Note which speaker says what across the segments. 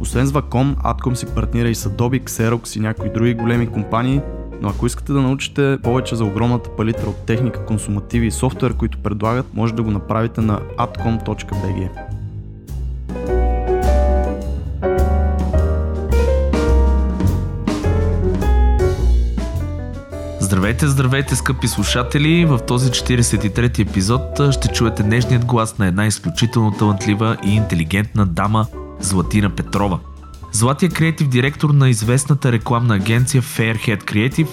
Speaker 1: Освен с Ваком, Атком си партнира и с Adobe, Xerox и някои други големи компании, но ако искате да научите повече за огромната палитра от техника, консумативи и софтуер, които предлагат, може да го направите на atcom.bg.
Speaker 2: Здравейте, здравейте, скъпи слушатели! В този 43-ти епизод ще чуете нежният глас на една изключително талантлива и интелигентна дама Златина Петрова. Злати е креатив директор на известната рекламна агенция Fairhead Creative,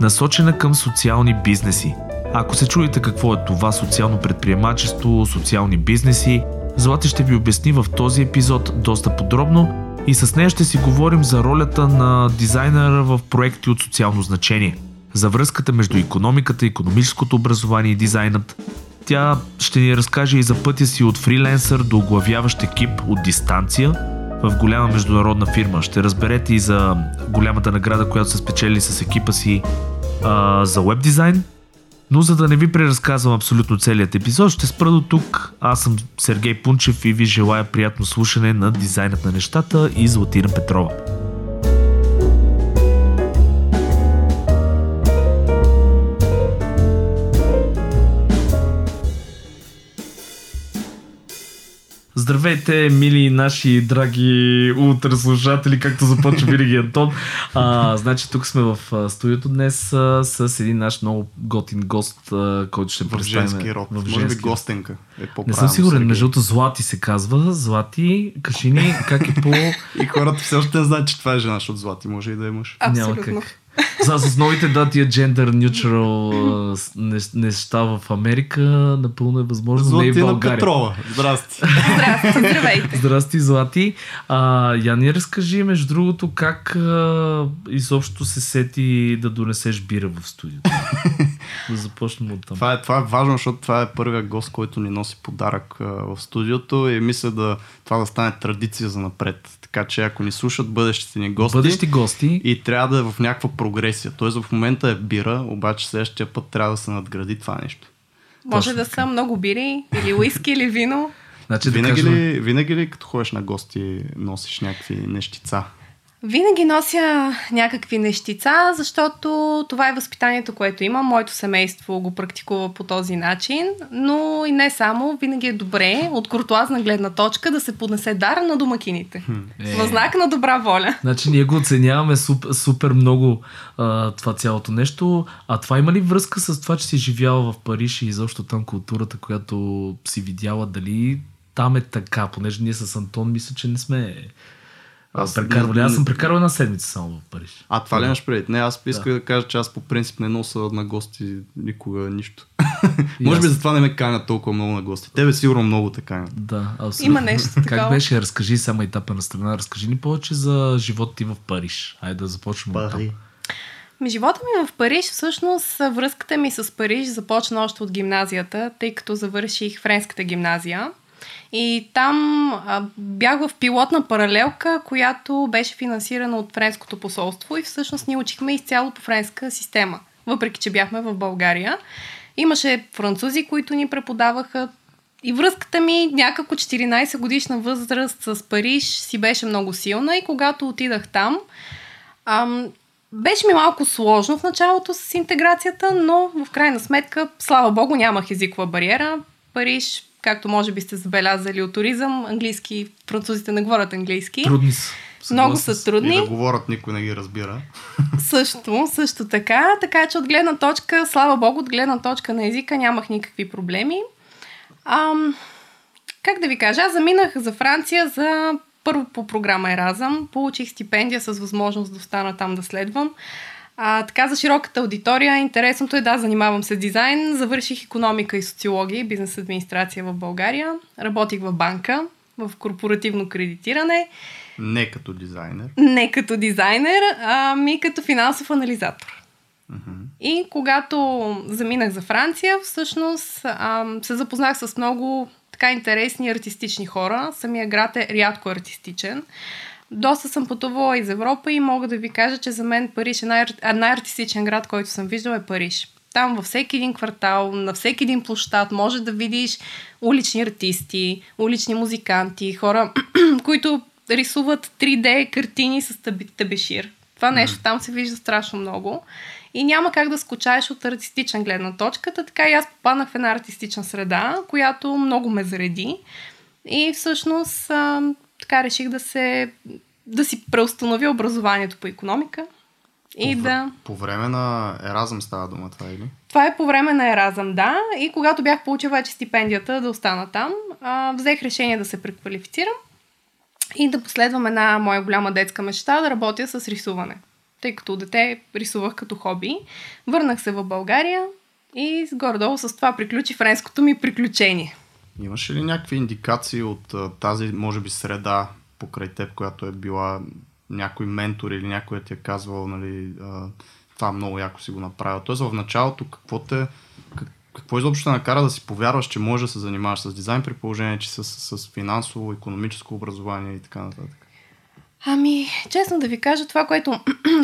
Speaker 2: насочена към социални бизнеси. Ако се чуете какво е това социално предприемачество, социални бизнеси, Злати ще ви обясни в този епизод доста подробно и с нея ще си говорим за ролята на дизайнера в проекти от социално значение – за връзката между економиката, економическото образование и дизайнът. Тя ще ни разкаже и за пътя си от фриленсър до оглавяващ екип от дистанция в голяма международна фирма. Ще разберете и за голямата награда, която са спечели с екипа си а, за веб дизайн. Но за да не ви преразказвам абсолютно целият епизод, ще спра до тук. Аз съм Сергей Пунчев и ви желая приятно слушане на дизайнът на нещата и Златина Петрова. Здравейте, мили наши драги утреслушатели, както започва винаги Антон. А, значи тук сме в студиото днес а, с един наш много готин гост, а, който ще представим.
Speaker 1: В женски род. В женски... Може би гостенка е по
Speaker 2: Не съм сигурен, между другото Злати се казва. Злати, кажи ни как е по...
Speaker 1: и хората все още не знаят, че това е жена, защото Злати може и да е мъж.
Speaker 3: Абсолютно. Няма как.
Speaker 2: За, с новите дати е gender neutral неща в Америка, напълно е възможно.
Speaker 1: Златина не и в България. Петрова. Здрасти.
Speaker 3: Здрасти, здравейте.
Speaker 2: Здрасти, Злати. А, я ни разкажи, между другото, как а, изобщо се сети да донесеш бира в студиото. да започнем от там.
Speaker 1: Това е, това е важно, защото това е първия гост, който ни носи подарък а, в студиото и мисля да това да стане традиция за напред. Така че ако ни слушат бъдещите ни гости,
Speaker 2: бъдещи гости
Speaker 1: и трябва да е в някаква прогресия. Тоест в момента е бира, обаче следващия път трябва да се надгради това нещо.
Speaker 3: Може Точно да са много бири, или уиски, или вино.
Speaker 1: Значи, винаги, да кажем... ли, винаги ли като ходиш на гости носиш някакви нещица?
Speaker 3: Винаги нося някакви нещица, защото това е възпитанието, което имам. Моето семейство го практикува по този начин, но и не само. Винаги е добре от куртуазна гледна точка да се поднесе дар на домакините. Е. В знак на добра воля.
Speaker 2: Значи ние го оценяваме супер, супер много а, това цялото нещо. А това има ли връзка с това, че си живяла в Париж и изобщо там културата, която си видяла, дали там е така, понеже ние с Антон мисля, че не сме аз, прекарвал, аз съм прекарал една седмица само в Париж.
Speaker 1: А, това ли имаш предвид? Не, аз исках да. да кажа, че аз по принцип не носа на гости никога нищо. Може би затова не ме канят толкова много на гости. Тебе сигурно много те канят.
Speaker 2: Да,
Speaker 3: абсолютно. Има нещо
Speaker 2: такова. Как беше? Разкажи само етапа на страна. Разкажи ни повече за живота ти в Париж. Айде да започнем от там.
Speaker 3: Ми, живота ми в Париж, всъщност връзката ми с Париж започна още от гимназията, тъй като завърших френската гимназия. И там а, бях в пилотна паралелка, която беше финансирана от френското посолство и всъщност ние учихме изцяло по френска система, въпреки че бяхме в България. Имаше французи, които ни преподаваха и връзката ми някакво 14 годишна възраст с Париж си беше много силна и когато отидах там, ам, беше ми малко сложно в началото с интеграцията, но в крайна сметка, слава богу, нямах езикова бариера. Париж както може би сте забелязали от туризъм, английски, французите не говорят английски.
Speaker 2: Трудни са.
Speaker 3: Много са трудни.
Speaker 1: И да говорят, никой не ги разбира.
Speaker 3: Също, също така. Така че от гледна точка, слава богу, от гледна точка на езика нямах никакви проблеми. Ам, как да ви кажа, аз заминах за Франция за първо по програма Еразъм. Получих стипендия с възможност да остана там да следвам. А, така за широката аудитория, интересното е да, занимавам се с дизайн. Завърших економика и социология и бизнес администрация в България. Работих в банка, в корпоративно кредитиране.
Speaker 1: Не като дизайнер.
Speaker 3: Не като дизайнер, ами като финансов анализатор. Uh-huh. И когато заминах за Франция, всъщност ам, се запознах с много така интересни артистични хора. Самия град е рядко артистичен. Доста съм пътувала из Европа и мога да ви кажа, че за мен Париж е най- най-артистичен град, който съм виждала е Париж. Там във всеки един квартал, на всеки един площад може да видиш улични артисти, улични музиканти, хора, които рисуват 3D картини с табешир. Това нещо там се вижда страшно много. И няма как да скучаеш от артистична гледна точка. Така и аз попаднах в една артистична среда, която много ме зареди. И всъщност така реших да се да си преустановя образованието по економика. И
Speaker 1: по,
Speaker 3: да...
Speaker 1: По време на Еразъм става дума това или?
Speaker 3: Това е по време на Еразъм, да. И когато бях получила вече стипендията да остана там, а, взех решение да се преквалифицирам и да последвам една моя голяма детска мечта да работя с рисуване. Тъй като дете рисувах като хоби. Върнах се в България и горе-долу с това приключи френското ми приключение.
Speaker 1: Имаше ли някакви индикации от тази, може би, среда покрай теб, която е била някой ментор или някой е ти е казвал, нали, това много яко си го направил. Тоест в началото какво те, какво изобщо накара да си повярваш, че можеш да се занимаваш с дизайн при положение, че с, с финансово, економическо образование и така нататък?
Speaker 3: Ами, честно да ви кажа, това, което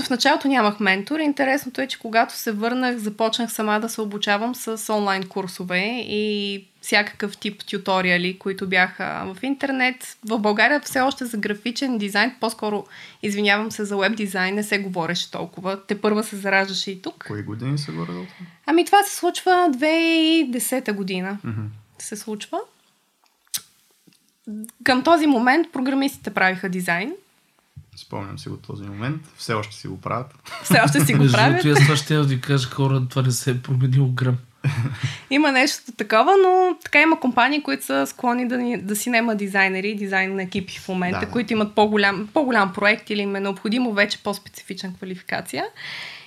Speaker 3: в началото нямах ментор, интересното е, че когато се върнах, започнах сама да се обучавам с онлайн курсове и всякакъв тип тюториали, които бяха в интернет. В България все още за графичен дизайн, по-скоро, извинявам се, за веб дизайн не се говореше толкова. Те първа се зараждаше и тук.
Speaker 1: Кои години се горе
Speaker 3: Ами това се случва 2010 година. Mm-hmm. Се случва. Към този момент програмистите правиха дизайн.
Speaker 1: Спомням си го този момент. Все още си го правят.
Speaker 3: Все още си го правят.
Speaker 2: Между аз това ще да ви кажа, хора, това не се е променило грам.
Speaker 3: има нещо такова, но така има компании, които са склонни да, ни, да си нема дизайнери, дизайн на екипи в момента, да, които имат по-голям, по-голям проект или им е необходимо вече по-специфична квалификация.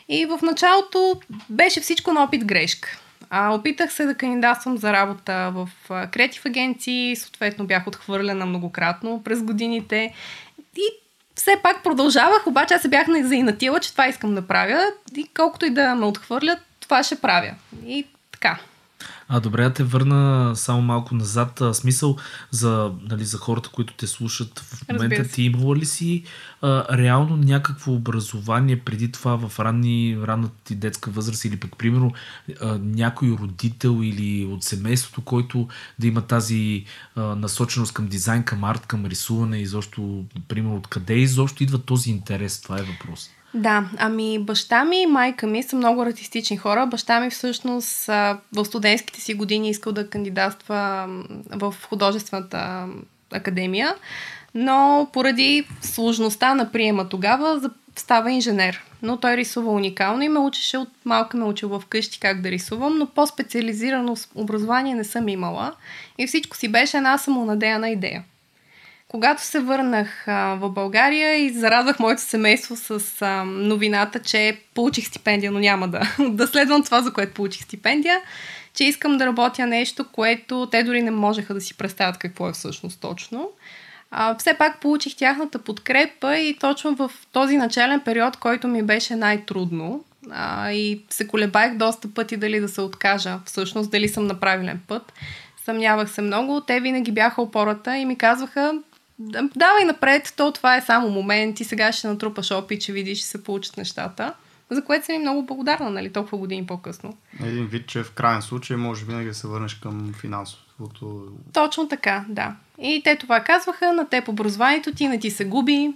Speaker 3: И в началото беше всичко на опит грешка. А, опитах се да кандидатствам за работа в креатив агенции, съответно бях отхвърлена многократно през годините. И все пак продължавах, обаче аз се бях заинатила, че това искам да правя и колкото и да ме отхвърлят, това ще правя. И така.
Speaker 2: А добре, да те върна само малко назад. А, смисъл за, нали, за хората, които те слушат в момента. Ти имала ли си а, реално някакво образование преди това в ранни, ранната ти детска възраст или пък примерно а, някой родител или от семейството, който да има тази а, насоченост към дизайн, към арт, към рисуване и защо, примерно, откъде изобщо идва този интерес? Това е въпрос.
Speaker 3: Да, ами баща ми и майка ми са много артистични хора. Баща ми всъщност в студентските си години искал да кандидатства в художествената академия, но поради сложността на приема тогава става инженер. Но той рисува уникално и ме учеше от малка ме учил вкъщи как да рисувам, но по-специализирано образование не съм имала. И всичко си беше една самонадеяна идея. Когато се върнах в България и зарадвах моето семейство с а, новината, че получих стипендия, но няма да, да следвам това, за което получих стипендия, че искам да работя нещо, което те дори не можеха да си представят какво е всъщност точно. А, все пак получих тяхната подкрепа и точно в този начален период, който ми беше най-трудно, а, и се колебаех доста пъти дали да се откажа, всъщност дали съм на правилен път. Съмнявах се много. Те винаги бяха опората и ми казваха, давай напред, то това е само момент и сега ще натрупаш опит, че видиш, ще се получат нещата. За което съм и много благодарна, нали, толкова години по-късно.
Speaker 1: Един вид, че в крайен случай може винаги да се върнеш към финансовото.
Speaker 3: Точно така, да. И те това казваха, на теб образованието ти не ти се губи,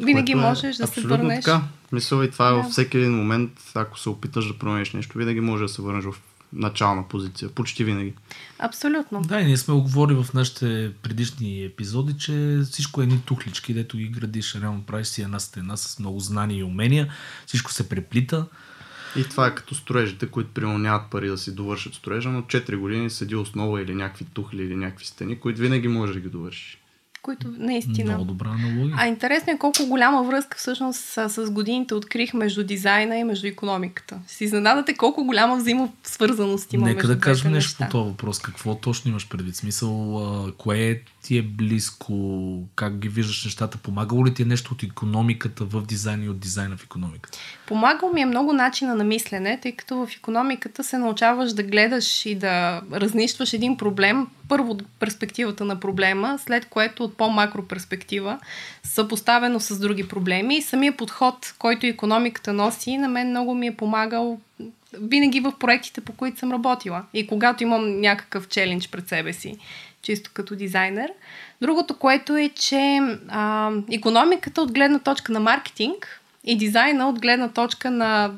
Speaker 3: винаги е можеш да се върнеш.
Speaker 1: Така. Мисля и това е да. във всеки един момент, ако се опиташ да промениш нещо, винаги може да се върнеш в начална позиция, почти винаги.
Speaker 3: Абсолютно.
Speaker 2: Да, и ние сме оговорили в нашите предишни епизоди, че всичко е едни тухлички, дето ги градиш, реално правиш си една стена с много знания и умения, всичко се преплита.
Speaker 1: И това е като строежите, които примерно нямат пари да си довършат строежа, но 4 години седи основа или някакви тухли или някакви стени, които винаги можеш да ги довършиш
Speaker 3: които наистина...
Speaker 2: Много добра аналогия.
Speaker 3: А интересно е колко голяма връзка всъщност с, с годините открих между дизайна и между економиката. Си изненадате колко голяма взаимосвързаност има
Speaker 2: Нека
Speaker 3: между
Speaker 2: да кажем нещо
Speaker 3: неща.
Speaker 2: по този въпрос. Какво точно имаш предвид? Смисъл, а, кое ти е близко? Как ги виждаш нещата? Помагало ли ти е нещо от економиката в дизайн и от дизайна в економиката?
Speaker 3: Помагал ми е много начина на мислене, тъй като в економиката се научаваш да гледаш и да разнищваш един проблем първо от перспективата на проблема, след което от по-макро перспектива, съпоставено с други проблеми. И самия подход, който економиката носи, на мен много ми е помагал винаги в проектите, по които съм работила. И когато имам някакъв челендж пред себе си, чисто като дизайнер. Другото, което е, че а, економиката от гледна точка на маркетинг и дизайна от гледна точка на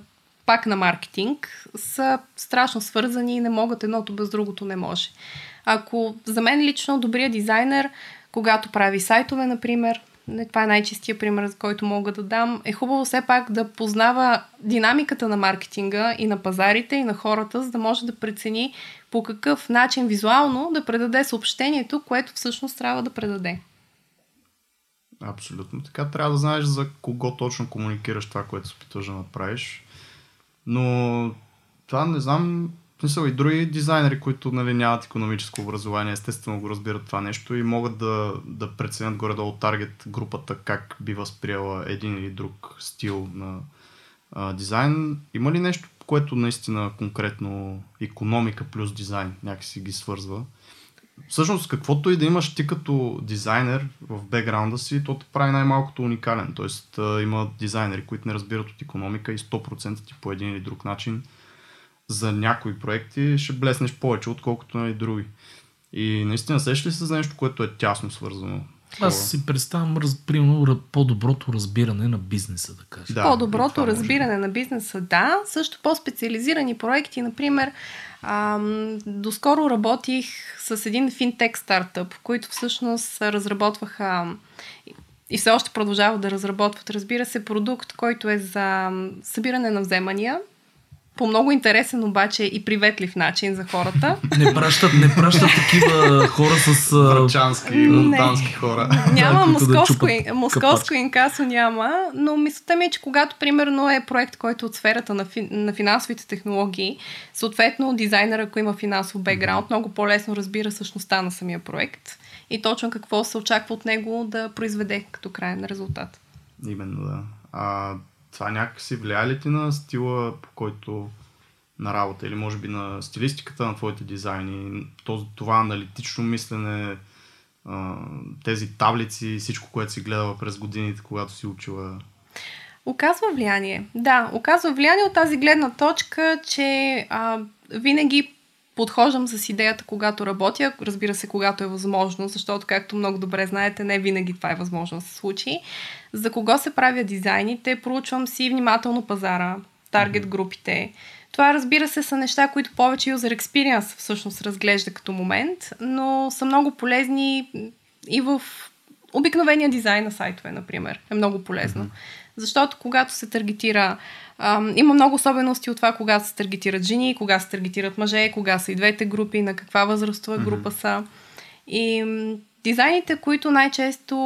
Speaker 3: пак на маркетинг са страшно свързани и не могат едното без другото не може. Ако за мен лично добрият дизайнер, когато прави сайтове, например, това е най-чистия пример, за който мога да дам, е хубаво все пак да познава динамиката на маркетинга и на пазарите и на хората, за да може да прецени по какъв начин визуално да предаде съобщението, което всъщност трябва да предаде.
Speaker 1: Абсолютно. Така трябва да знаеш за кого точно комуникираш това, което се опитваш да направиш. Но това не знам, смисъл и други дизайнери, които нали, нямат економическо образование, естествено го разбират това нещо и могат да, да преценят горе-долу таргет групата как би възприела един или друг стил на а, дизайн. Има ли нещо, което наистина конкретно економика плюс дизайн някакси ги свързва? Всъщност, каквото и да имаш ти като дизайнер в бекграунда си, то те прави най-малкото уникален. Тоест, има дизайнери, които не разбират от економика и 100% ти по един или друг начин за някои проекти ще блеснеш повече, отколкото на и други. И наистина сещаш ли се за нещо, което е тясно свързано?
Speaker 2: Аз си представям, раз, примерно, по-доброто разбиране на бизнеса, да кажа.
Speaker 3: Да, По-доброто разбиране на бизнеса, да. Също по-специализирани проекти, например, ам, доскоро работих с един финтек стартъп, които всъщност разработваха и все още продължават да разработват, разбира се, продукт, който е за събиране на вземания по много интересен обаче и приветлив начин за хората.
Speaker 2: Не пращат, не пращат такива хора с...
Speaker 1: Врачански, дански хора.
Speaker 3: Няма, да, московско, да московско инкасо няма, но мисълта ми е, че когато примерно е проект, който е от сферата на, фи, на финансовите технологии, съответно дизайнер, ако има финансов бекграунд, много по-лесно разбира същността на самия проект и точно какво се очаква от него да произведе като крайен резултат.
Speaker 1: Именно, да. А, това някакси влияе ли ти на стила, по който на работа или може би на стилистиката на твоите дизайни, това аналитично мислене, тези таблици всичко, което си гледала през годините, когато си учила?
Speaker 3: Оказва влияние. Да, оказва влияние от тази гледна точка, че а, винаги подхождам с идеята, когато работя, разбира се, когато е възможно, защото, както много добре знаете, не винаги това е възможно да се случи. За кого се правят дизайните, проучвам си внимателно пазара, таргет групите. Това, разбира се, са неща, които повече user experience всъщност разглежда като момент, но са много полезни и в обикновения дизайн на сайтове, например. Е много полезно. Mm-hmm. Защото когато се таргетира Ам, има много особености от това кога се таргетират жени, кога се таргетират мъже, кога са и двете групи, на каква възрастова група mm-hmm. са. И дизайните, които най-често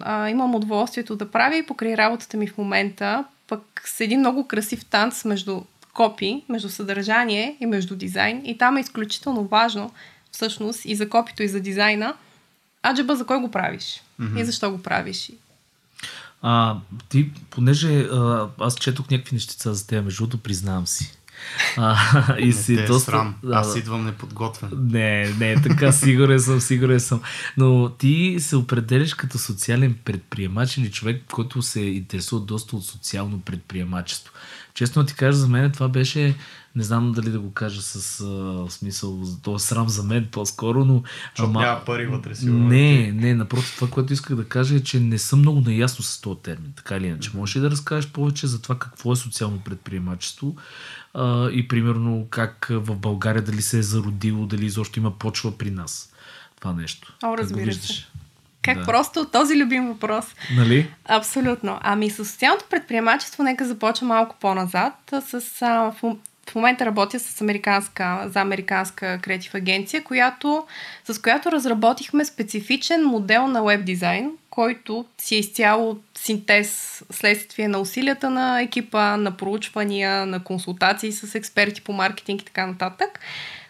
Speaker 3: а, имам удоволствието да правя и покрай работата ми в момента, пък с един много красив танц между копи, между съдържание и между дизайн. И там е изключително важно, всъщност, и за копито, и за дизайна, аджеба за кой го правиш mm-hmm. и защо го правиш.
Speaker 2: А, ти, понеже а, аз четох някакви нещица за теб, между другото, признавам си.
Speaker 1: А, и не си те е доста... срам. Аз идвам неподготвен.
Speaker 2: Не, не, така сигурен съм, сигурен съм. Но ти се определяш като социален предприемач или човек, който се интересува доста от социално предприемачество. Честно ти кажа, за мен това беше не знам дали да го кажа с а, смисъл, то е срам за мен по-скоро, но...
Speaker 1: Защото ама... няма пари вътре сигурно.
Speaker 2: Не, не, напротив, това, което исках да кажа е, че не съм много наясно с този термин, така или иначе. Можеш ли да разкажеш повече за това какво е социално предприемачество а, и примерно как в България дали се е зародило, дали изобщо има почва при нас това нещо?
Speaker 3: О, разбира се. Как да. просто този любим въпрос.
Speaker 2: Нали?
Speaker 3: Абсолютно. Ами с социалното предприемачество, нека започна малко по-назад. С, а, в, в момента работя с американска, за американска креатив агенция, която, с която разработихме специфичен модел на веб дизайн, който си е изцяло синтез следствие на усилията на екипа, на проучвания, на консултации с експерти по маркетинг и така нататък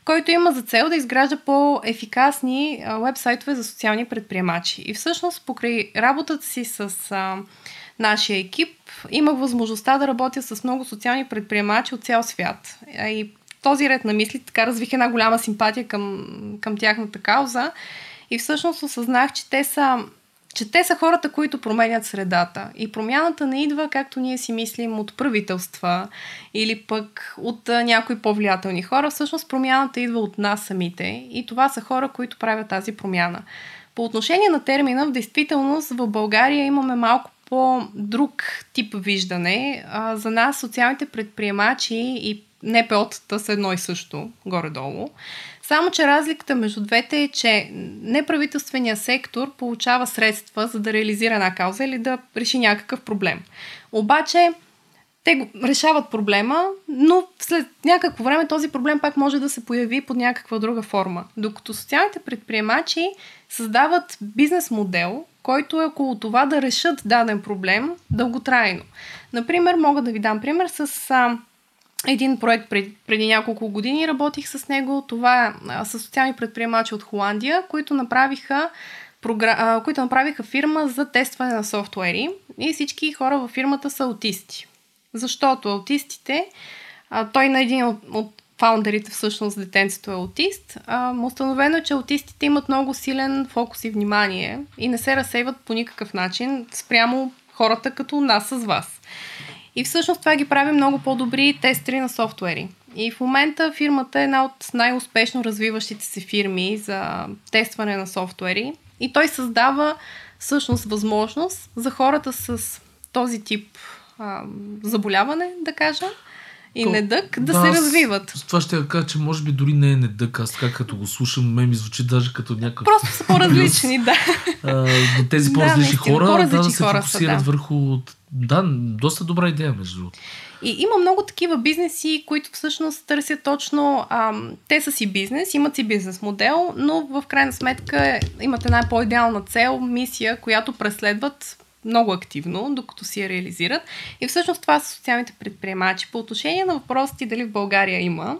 Speaker 3: който има за цел да изгражда по-ефикасни вебсайтове за социални предприемачи. И всъщност, покрай работата си с а, нашия екип, имах възможността да работя с много социални предприемачи от цял свят. И този ред на мисли така развих една голяма симпатия към, към тяхната кауза. И всъщност осъзнах, че те са че те са хората, които променят средата. И промяната не идва, както ние си мислим, от правителства или пък от някои по-влиятелни хора. Всъщност промяната идва от нас самите. И това са хора, които правят тази промяна. По отношение на термина, в действителност в България имаме малко по-друг тип виждане. А, за нас социалните предприемачи и НПО-тата са едно и също, горе-долу. Само, че разликата между двете е, че неправителственият сектор получава средства за да реализира една кауза или да реши някакъв проблем. Обаче, те решават проблема, но след някакво време този проблем пак може да се появи под някаква друга форма. Докато социалните предприемачи създават бизнес модел, който е около това да решат даден проблем дълготрайно. Например, мога да ви дам пример с а, един проект пред, преди няколко години работих с него. Това е с социални предприемачи от Холандия, които направиха, програ... които направиха фирма за тестване на софтуери и всички хора във фирмата са аутисти. Защото аутистите, а, той на един от, от фаундерите всъщност детенцето е аутист, а, установено е, че аутистите имат много силен фокус и внимание и не се разсейват по никакъв начин спрямо хората като нас с вас. И всъщност това ги прави много по-добри тестери на софтуери. И в момента фирмата е една от най-успешно развиващите се фирми за тестване на софтуери. И той създава всъщност възможност за хората с този тип а, заболяване, да кажа, и То, недък да, да се развиват.
Speaker 2: С това ще я кажа, че може би дори не е недък. Аз така като го слушам, ме ми звучи даже като някакъв...
Speaker 3: Просто са по-различни, да.
Speaker 2: А, тези по-различни да, хора, по-различни да, да се хора фокусират са, да. върху да, доста добра идея, между другото.
Speaker 3: И има много такива бизнеси, които всъщност търсят точно. А, те са си бизнес, имат си бизнес модел, но в крайна сметка имат една по-идеална цел, мисия, която преследват много активно, докато си я реализират. И всъщност това са социалните предприемачи. По отношение на въпросите дали в България има,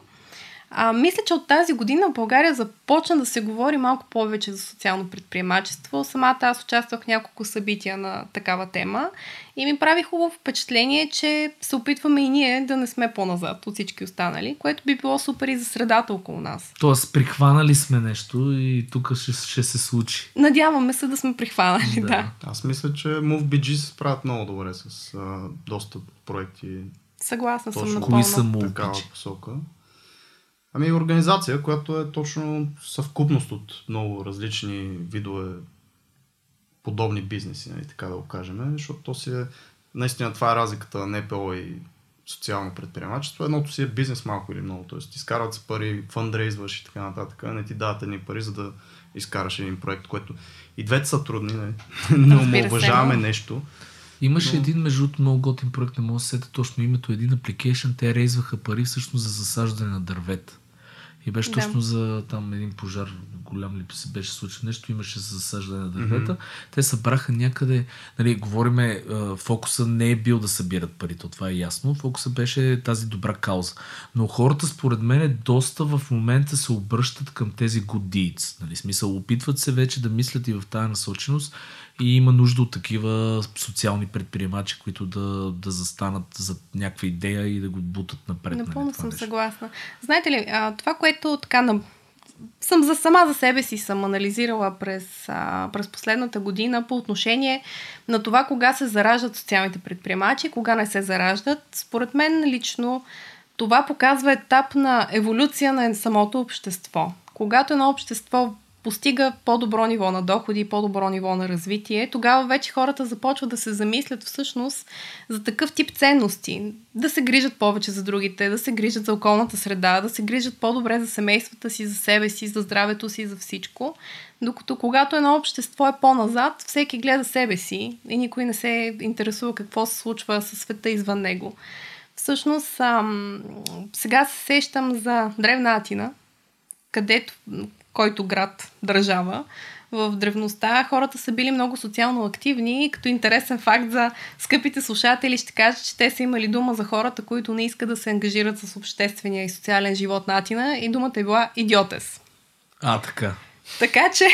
Speaker 3: а, мисля, че от тази година в България започна да се говори малко повече за социално предприемачество. Самата аз участвах в няколко събития на такава тема и ми прави хубаво впечатление, че се опитваме и ние да не сме по-назад от всички останали, което би било супер и за средата около нас.
Speaker 2: Тоест, прихванали сме нещо и тук ще, ще се случи.
Speaker 3: Надяваме се да сме прихванали, да. да.
Speaker 1: Аз мисля, че MoveBG се справят много добре с а, доста проекти.
Speaker 3: Съгласна съм напълно. Кои са
Speaker 1: такава посока. Ами организация, която е точно съвкупност от много различни видове подобни бизнеси, нали, така да го кажем, защото то си е, наистина това е разликата на НПО и социално предприемачество. Едното си е бизнес малко или много, т.е. изкарват се пари, фандрейзваш и така нататък, не ти дават едни пари, за да изкараш един проект, което и двете са трудни, не, не уважаваме нещо.
Speaker 2: Имаше Но... един, между много готин проект, не мога да се сета точно името, един апликейшн, те рейзваха пари всъщност за засаждане на дървета. И беше да. точно за там един пожар, голям ли се беше случил нещо, имаше за засаждане на дървета. Mm-hmm. Те събраха някъде, нали, говориме, фокуса не е бил да събират парите, това е ясно. Фокуса беше тази добра кауза. Но хората, според мен, доста в момента се обръщат към тези good deeds. Нали, смисъл, опитват се вече да мислят и в тази насоченост и има нужда от такива социални предприемачи, които да, да застанат за някаква идея и да го бутат напред.
Speaker 3: Нали, Напълно съм нещо. съгласна. Знаете ли, а, това, което така на... съм за сама за себе си съм анализирала през, а, през последната година по отношение на това кога се зараждат социалните предприемачи, кога не се зараждат. Според мен лично това показва етап на еволюция на самото общество. Когато едно общество постига по-добро ниво на доходи по-добро ниво на развитие, тогава вече хората започват да се замислят всъщност за такъв тип ценности. Да се грижат повече за другите, да се грижат за околната среда, да се грижат по-добре за семействата си, за себе си, за здравето си, за всичко. Докато когато едно общество е по-назад, всеки гледа себе си и никой не се интересува какво се случва със света извън него. Всъщност, ам, сега се сещам за Древна Атина, където, който град, държава, в древността хората са били много социално активни като интересен факт за скъпите слушатели ще кажа, че те са имали дума за хората, които не искат да се ангажират с обществения и социален живот на Атина и думата е била идиотес.
Speaker 2: А, така.
Speaker 3: Така че,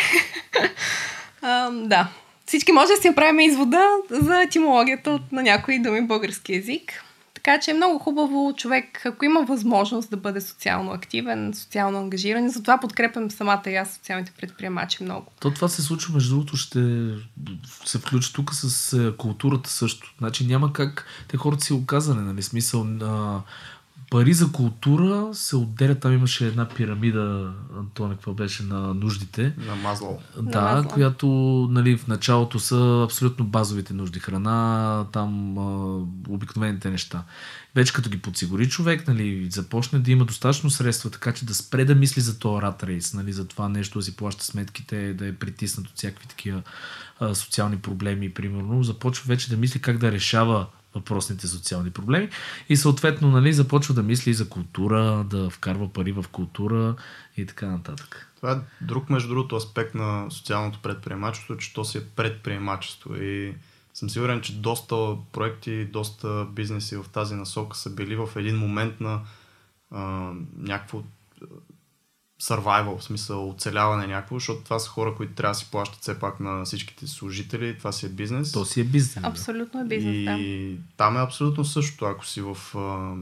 Speaker 3: а, да, всички може да си направим извода за етимологията на някои думи български язик. Така че е много хубаво човек, ако има възможност да бъде социално активен, социално ангажиран. Затова подкрепям самата и аз социалните предприемачи много.
Speaker 2: То това се случва, между другото, ще се включи тук с е, културата също. Значи няма как те хората си оказане, нали? Смисъл, а, пари за култура се отделят. Там имаше една пирамида, Антон, какво беше на нуждите.
Speaker 1: На Мазло.
Speaker 2: Да,
Speaker 3: На Маслоу.
Speaker 2: която нали, в началото са абсолютно базовите нужди. Храна, там а, обикновените неща. Вече като ги подсигури човек, нали, започне да има достатъчно средства, така че да спре да мисли за този рат рейс, нали, за това нещо да си плаща сметките, да е притиснат от всякакви такива а, социални проблеми, примерно, започва вече да мисли как да решава въпросните социални проблеми и съответно нали, започва да мисли за култура, да вкарва пари в култура и така нататък.
Speaker 1: Това е друг, между другото, аспект на социалното предприемачество, че то си е предприемачество и съм сигурен, че доста проекти, доста бизнеси в тази насока са били в един момент на а, някакво survival, в смисъл оцеляване някакво, защото това са хора, които трябва да си плащат все пак на всичките служители, това си е бизнес.
Speaker 2: То си е бизнес. да.
Speaker 3: Абсолютно е бизнес, да.
Speaker 1: И там е абсолютно същото. Ако си в... А,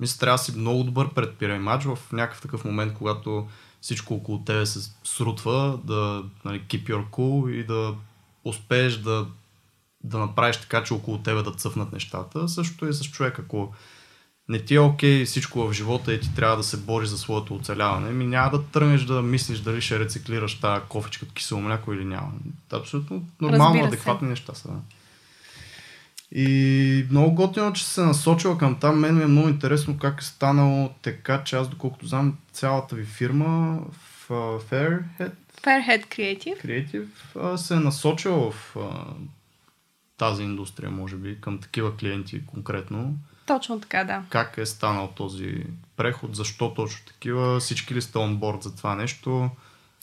Speaker 1: мисля, трябва да си много добър предприемач в някакъв такъв момент, когато всичко около тебе се срутва, да нали, keep your cool и да успееш да, да направиш така, че около тебе да цъфнат нещата. Същото е с човек. Ако не ти е окей всичко в живота и ти трябва да се бориш за своето оцеляване, ми няма да тръгнеш да мислиш дали ще рециклираш тази кофичка от кисело мляко или няма. Абсолютно нормално, адекватни неща са. И много готино, че се насочила към там. Мен ми е много интересно как е станало така, че аз доколкото знам цялата ви фирма в Fairhead
Speaker 3: Fairhead Creative.
Speaker 1: Creative се е насочила в тази индустрия, може би, към такива клиенти конкретно.
Speaker 3: Точно така, да.
Speaker 1: Как е станал този преход? Защо точно такива? Всички ли сте онборд за това нещо?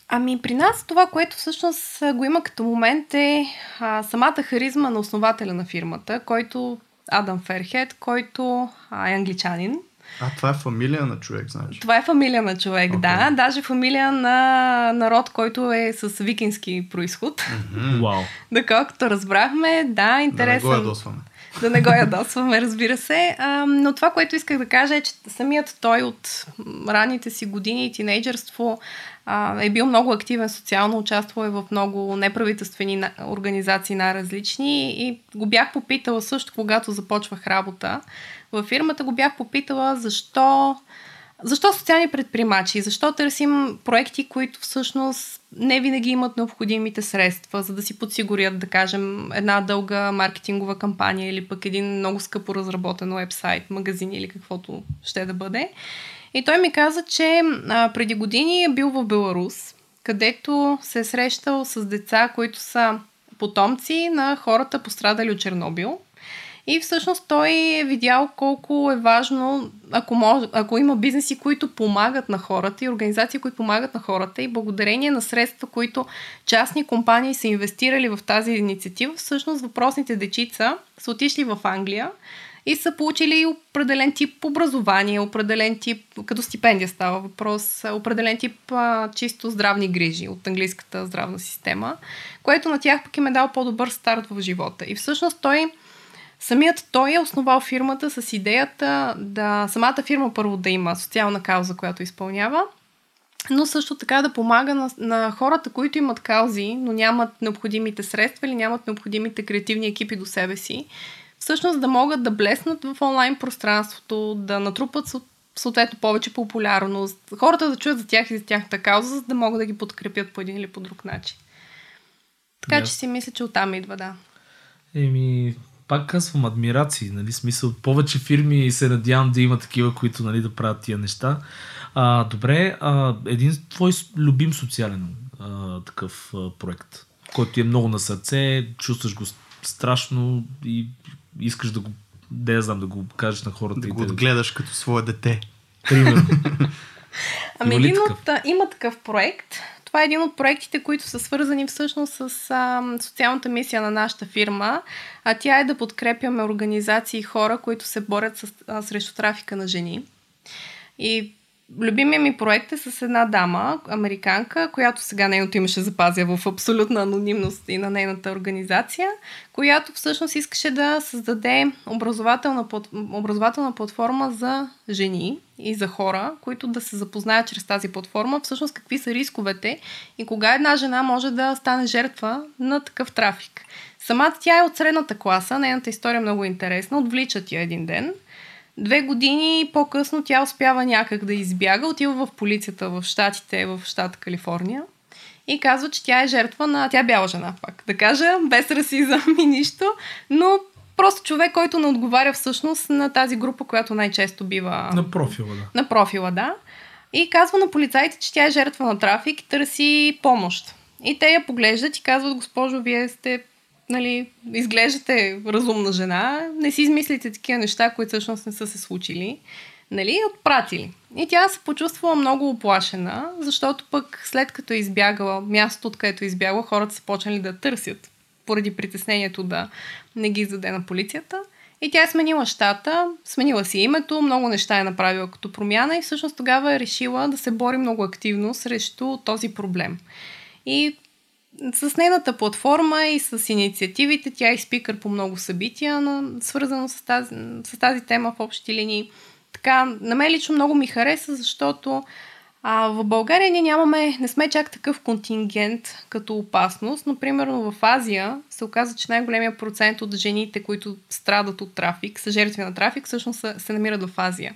Speaker 3: Ами при нас това, което всъщност го има като момент е а, самата харизма на основателя на фирмата, който Адам Ферхед, който а, е англичанин.
Speaker 1: А, това е фамилия на човек, значи.
Speaker 3: Това е фамилия на човек,
Speaker 1: Окей.
Speaker 3: да. Даже фамилия на народ, който е с викински происход.
Speaker 2: Вау.
Speaker 3: Доколкото разбрахме, да,
Speaker 1: Да не го ядосваме.
Speaker 3: Да не го ядосваме, разбира се. А, но това, което исках да кажа е, че самият той от ранните си години и тинейджърство а, е бил много активен социално, участвал е в много неправителствени организации най-различни и го бях попитала също, когато започвах работа във фирмата, го бях попитала защо защо социални предприемачи? Защо търсим проекти, които всъщност не винаги имат необходимите средства, за да си подсигурят, да кажем, една дълга маркетингова кампания или пък един много скъпо разработен вебсайт, магазин или каквото ще да бъде. И той ми каза, че а, преди години е бил в Беларус, където се е срещал с деца, които са потомци на хората пострадали от Чернобил. И всъщност той е видял колко е важно, ако, може, ако има бизнеси, които помагат на хората и организации, които помагат на хората и благодарение на средства, които частни компании са инвестирали в тази инициатива, всъщност въпросните дечица са отишли в Англия и са получили определен тип образование, определен тип, като стипендия става въпрос, определен тип а, чисто здравни грижи от английската здравна система, което на тях пък им е дал по-добър старт в живота. И всъщност той Самият той е основал фирмата с идеята да самата фирма първо да има социална кауза, която изпълнява, но също така да помага на, на хората, които имат каузи, но нямат необходимите средства или нямат необходимите креативни екипи до себе си, всъщност да могат да блеснат в онлайн пространството, да натрупат съответно повече популярност, хората да чуят за тях и за тяхната кауза, за да могат да ги подкрепят по един или по друг начин. Така
Speaker 2: Ясно.
Speaker 3: че си мисля, че оттам идва, да.
Speaker 2: Еми, пак казвам адмирации, нали, смисъл, повече фирми се надявам да има такива, които, нали, да правят тия неща. А, добре, а, един твой любим социален а, такъв а, проект, който ти е много на сърце, чувстваш го страшно и искаш да го, да я знам, да го кажеш на хората.
Speaker 1: Да
Speaker 2: и
Speaker 1: го отгледаш като свое дете.
Speaker 2: Примерно.
Speaker 3: Ами
Speaker 2: такъв?
Speaker 3: от, има такъв проект. Това е един от проектите, които са свързани всъщност с а, социалната мисия на нашата фирма. А тя е да подкрепяме организации и хора, които се борят с, а, срещу трафика на жени. И любимия ми проект е с една дама, американка, която сега нейното име ще запазя в абсолютна анонимност и на нейната организация, която всъщност искаше да създаде образователна, образователна платформа за жени и за хора, които да се запознаят чрез тази платформа, всъщност какви са рисковете и кога една жена може да стане жертва на такъв трафик. Самата тя е от средната класа, нейната история е много интересна, отвличат я един ден. Две години по-късно тя успява някак да избяга, отива в полицията в Штатите, в щата Калифорния и казва, че тя е жертва на... Тя е бяла жена, пак да кажа, без расизъм и нищо, но просто човек, който не отговаря всъщност на тази група, която най-често бива...
Speaker 2: на профила, да.
Speaker 3: На профила, да. И казва на полицаите, че тя е жертва на трафик и търси помощ. И те я поглеждат и казват, госпожо, вие сте, нали, изглеждате разумна жена, не си измислите такива неща, които всъщност не са се случили. Нали, отпратили. И тя се почувствала много оплашена, защото пък след като е избягала мястото, откъдето е избягала, хората са почнали да търсят поради притеснението да не ги заде на полицията. И тя е сменила щата, сменила си името, много неща е направила като промяна и всъщност тогава е решила да се бори много активно срещу този проблем. И с нейната платформа и с инициативите, тя е спикър по много събития, на, свързано с тази, с тази тема в общи линии. Така, на мен лично много ми хареса, защото а, в България ние нямаме, не сме чак такъв контингент като опасност, но примерно в Азия се оказа, че най-големия процент от жените, които страдат от трафик, са жертви на трафик, всъщност се, се намират в Азия.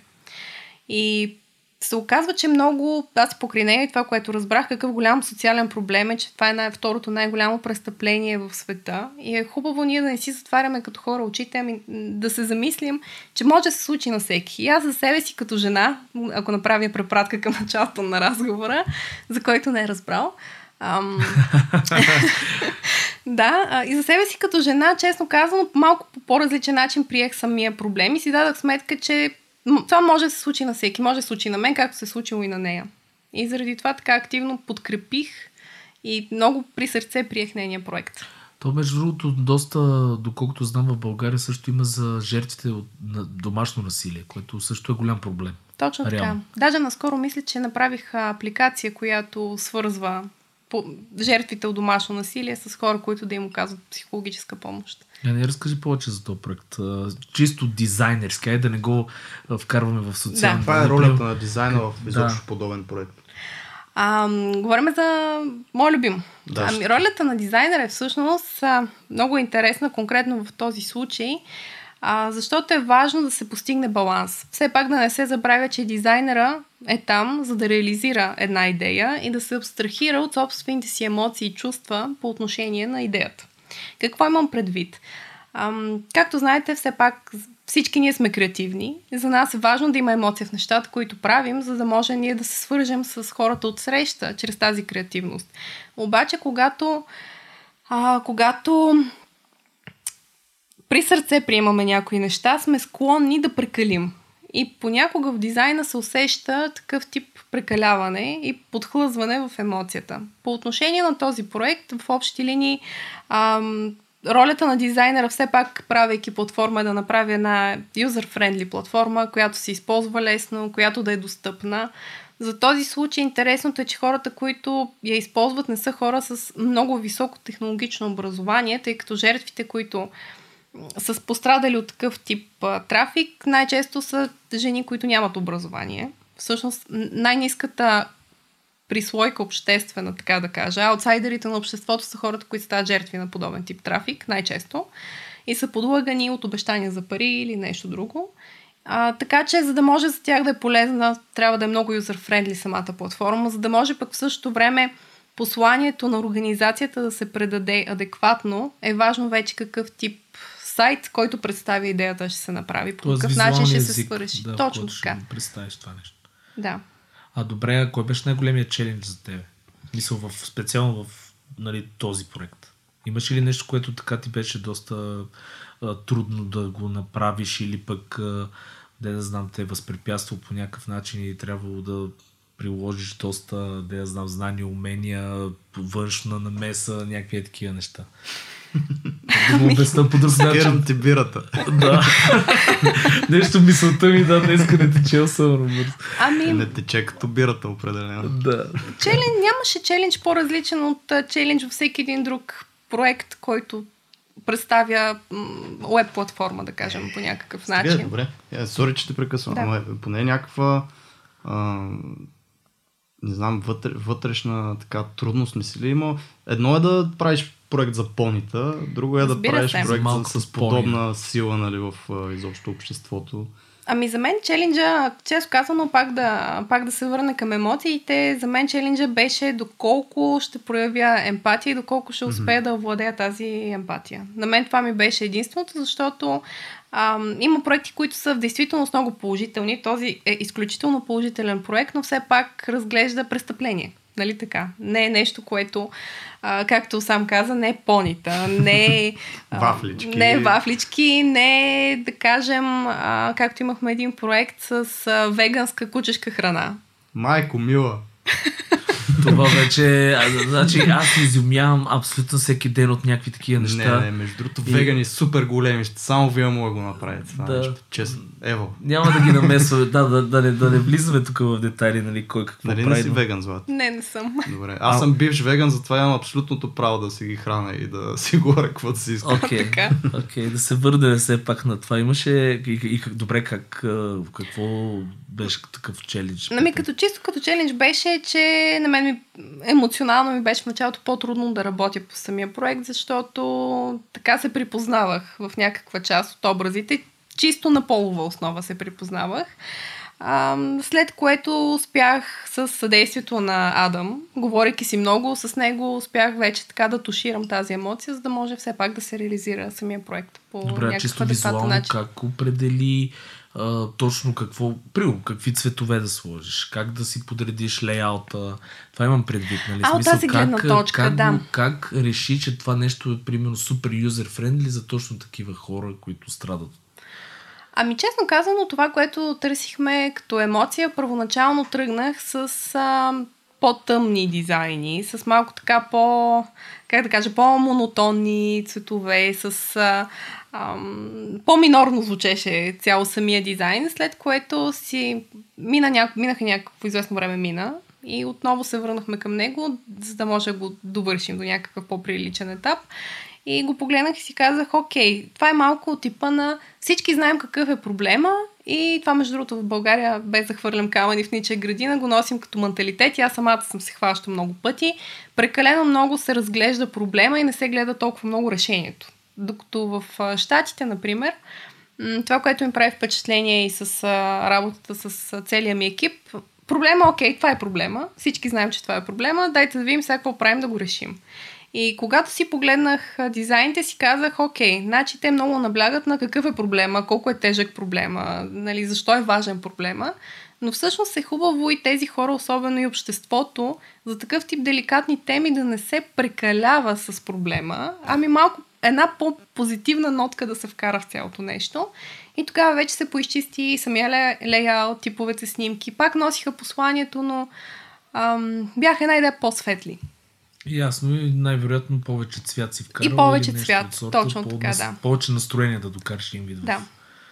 Speaker 3: И се оказва, че много, аз покрай нея и това, което разбрах, какъв голям социален проблем е, че това е най- второто най-голямо престъпление в света. И е хубаво ние да не си затваряме като хора очите, ами да се замислим, че може да се случи на всеки. И аз за себе си като жена, ако направя препратка към началото на разговора, за който не е разбрал, Ам... да, и за себе си като жена, честно казано, малко по по-различен начин приех самия проблем и си дадах сметка, че това може да се случи на всеки, може да се случи на мен, както се е случило и на нея. И заради това така активно подкрепих и много при сърце приех нейния проект.
Speaker 2: То, между другото, доста, доколкото знам, в България също има за жертвите от на домашно насилие, което също е голям проблем.
Speaker 3: Точно така.
Speaker 2: Реално.
Speaker 3: Даже наскоро мисля, че направих апликация, която свързва по, жертвите от домашно насилие с хора, които да им оказват психологическа помощ.
Speaker 2: Я не разкажи повече за този проект. А, Чисто дизайнерски, ай да не го вкарваме в социални.
Speaker 3: Да.
Speaker 1: Това е ролята на дизайна в
Speaker 2: Да.
Speaker 1: изобщо подобен проект.
Speaker 3: А, говорим за мой любим.
Speaker 1: Да,
Speaker 3: ами, ролята на дизайнера е всъщност а, много интересна, конкретно в този случай, а, защото е важно да се постигне баланс. Все пак да не се забравя, че дизайнера е там, за да реализира една идея и да се абстрахира от собствените си емоции и чувства по отношение на идеята. Какво имам предвид? Ам, както знаете, все пак всички ние сме креативни. За нас е важно да има емоция в нещата, които правим, за да може ние да се свържем с хората от среща чрез тази креативност. Обаче, когато, а, когато при сърце приемаме някои неща, сме склонни да прекалим. И понякога в дизайна се усеща такъв тип прекаляване и подхлъзване в емоцията. По отношение на този проект, в общи линии, ам, ролята на дизайнера все пак, правейки платформа, е да направи една user-friendly платформа, която се използва лесно, която да е достъпна. За този случай интересното е, че хората, които я използват, не са хора с много високо технологично образование, тъй като жертвите, които са пострадали от такъв тип а, трафик, най-често са жени, които нямат образование. Всъщност най-низката прислойка обществена, така да кажа, аутсайдерите на обществото са хората, които стават жертви на подобен тип трафик, най-често, и са подлагани от обещания за пари или нещо друго. А, така че, за да може за тях да е полезна, трябва да е много юзер-френдли самата платформа, за да може пък в същото време посланието на организацията да се предаде адекватно, е важно вече какъв тип сайт, който представи идеята, ще се направи, по
Speaker 2: Тоест,
Speaker 3: какъв начин ще
Speaker 2: визуалният
Speaker 3: се
Speaker 2: език,
Speaker 3: свърши.
Speaker 2: Да,
Speaker 3: Точно така.
Speaker 2: Ще представиш това нещо.
Speaker 3: Да.
Speaker 2: А добре, кой беше най-големият челендж за тебе? Мисъл, в, специално в нали, този проект. Имаш ли нещо, което така ти беше доста а, трудно да го направиш или пък, а, да знам, те е възпрепятствал по някакъв начин и трябвало да приложиш доста, да я знам, знания, умения, външна намеса, някакви е такива неща. Да го обясна по друг начин.
Speaker 1: Ти бирата.
Speaker 2: Да. Нещо мисълта ми, да, днеска не тече особено бързо.
Speaker 3: Ами,
Speaker 1: Не тече като бирата определено.
Speaker 2: Да.
Speaker 3: челендж, нямаше челендж по-различен от челендж във всеки един друг проект, който представя веб платформа, да кажем, по някакъв
Speaker 1: Сега,
Speaker 3: начин.
Speaker 1: добре. Е, сори, че те прекъсвам.
Speaker 3: Да.
Speaker 1: Ама е, поне някаква а, не знам, вътре, вътрешна така трудност не си ли има? Едно е да правиш проект за понита, друго е да
Speaker 3: Разбира
Speaker 1: правиш
Speaker 3: се.
Speaker 1: проект
Speaker 2: Малко
Speaker 1: с
Speaker 2: пони.
Speaker 1: подобна сила нали, в а, изобщо обществото.
Speaker 3: Ами за мен челенджа, често казано, пак да, пак да се върна към емоциите, за мен челенджа беше доколко ще проявя емпатия и доколко ще успея да овладея тази емпатия. На мен това ми беше единственото, защото ам, има проекти, които са в действителност много положителни. Този е изключително положителен проект, но все пак разглежда престъпление. Нали така? Не е нещо, което, а, както сам каза, не понита, не а,
Speaker 1: Вафлички.
Speaker 3: Не вафлички, не да кажем, а, както имахме един проект с а, веганска кучешка храна.
Speaker 1: Майко, мила!
Speaker 2: Това вече, а, значи аз изумявам абсолютно всеки ден от някакви такива неща.
Speaker 1: Не, не, между другото,
Speaker 2: И-
Speaker 1: вегани супер големи, ще само вие мога да го направите. Това
Speaker 2: Да.
Speaker 1: нещо. Честно. Ево,
Speaker 2: Няма да ги намесваме, да, да, да, не, да не влизаме тук в детайли, нали, кой какво
Speaker 1: нали не
Speaker 2: прави.
Speaker 1: си
Speaker 2: но-
Speaker 1: веган, Злат?
Speaker 3: Не, не съм.
Speaker 1: Добре. Аз съм бивш веган, затова имам абсолютното право да си ги храня и да си говоря каквото си искам.
Speaker 2: Окей,
Speaker 3: Така.
Speaker 2: окей, да се върнем все пак на това. Имаше и, и как, добре, как, а, какво беше такъв челендж?
Speaker 3: Ами като чисто като челендж беше, че на мен ми, емоционално ми беше в началото по-трудно да работя по самия проект, защото така се припознавах в някаква част от образите. Чисто на полова основа се припознавах. След което успях с съдействието на Адам, говорейки си много с него, успях вече така да туширам тази емоция, за да може все пак да се реализира самия проект по
Speaker 2: Добре, чисто визуално
Speaker 3: начин.
Speaker 2: как определи а, точно какво, примерно, какви цветове да сложиш, как да си подредиш лейаута, това имам предвид, нали?
Speaker 3: А, от тази гледна
Speaker 2: как,
Speaker 3: точка,
Speaker 2: как,
Speaker 3: да.
Speaker 2: как реши, че това нещо е, примерно, супер юзер-френдли за точно такива хора, които страдат?
Speaker 3: Ами честно казано, това, което търсихме като емоция, първоначално тръгнах с а, по-тъмни дизайни, с малко така по, как да кажа, по-монотонни цветове, с а, ам, по-минорно звучеше цяло самия дизайн, след което си мина няко, минаха някакво известно време мина и отново се върнахме към него, за да може да го довършим до някакъв по-приличен етап. И го погледнах и си казах, окей, това е малко от типа на всички знаем какъв е проблема и това между другото в България, без да хвърлям камъни в ничия градина, го носим като менталитет и аз самата съм се хваща много пъти. Прекалено много се разглежда проблема и не се гледа толкова много решението. Докато в Штатите, например, това, което ми прави впечатление и с работата с целия ми екип, проблема, окей, това е проблема. Всички знаем, че това е проблема. Дайте да видим сега какво правим да го решим. И когато си погледнах дизайните, си казах, окей, значи те много наблягат на какъв е проблема, колко е тежък проблема, нали, защо е важен проблема. Но всъщност е хубаво и тези хора, особено и обществото, за такъв тип деликатни теми да не се прекалява с проблема, ами малко една по-позитивна нотка да се вкара в цялото нещо. И тогава вече се поизчисти самия ле- лейаут, типовете снимки. Пак носиха посланието, но ам, бяха една идея по-светли.
Speaker 2: Ясно и най-вероятно повече цвят си вкарал.
Speaker 3: И повече цвят,
Speaker 2: от сорта,
Speaker 3: точно
Speaker 2: по-
Speaker 3: така, да.
Speaker 2: Повече настроение да докараш един вид. в-
Speaker 3: Да.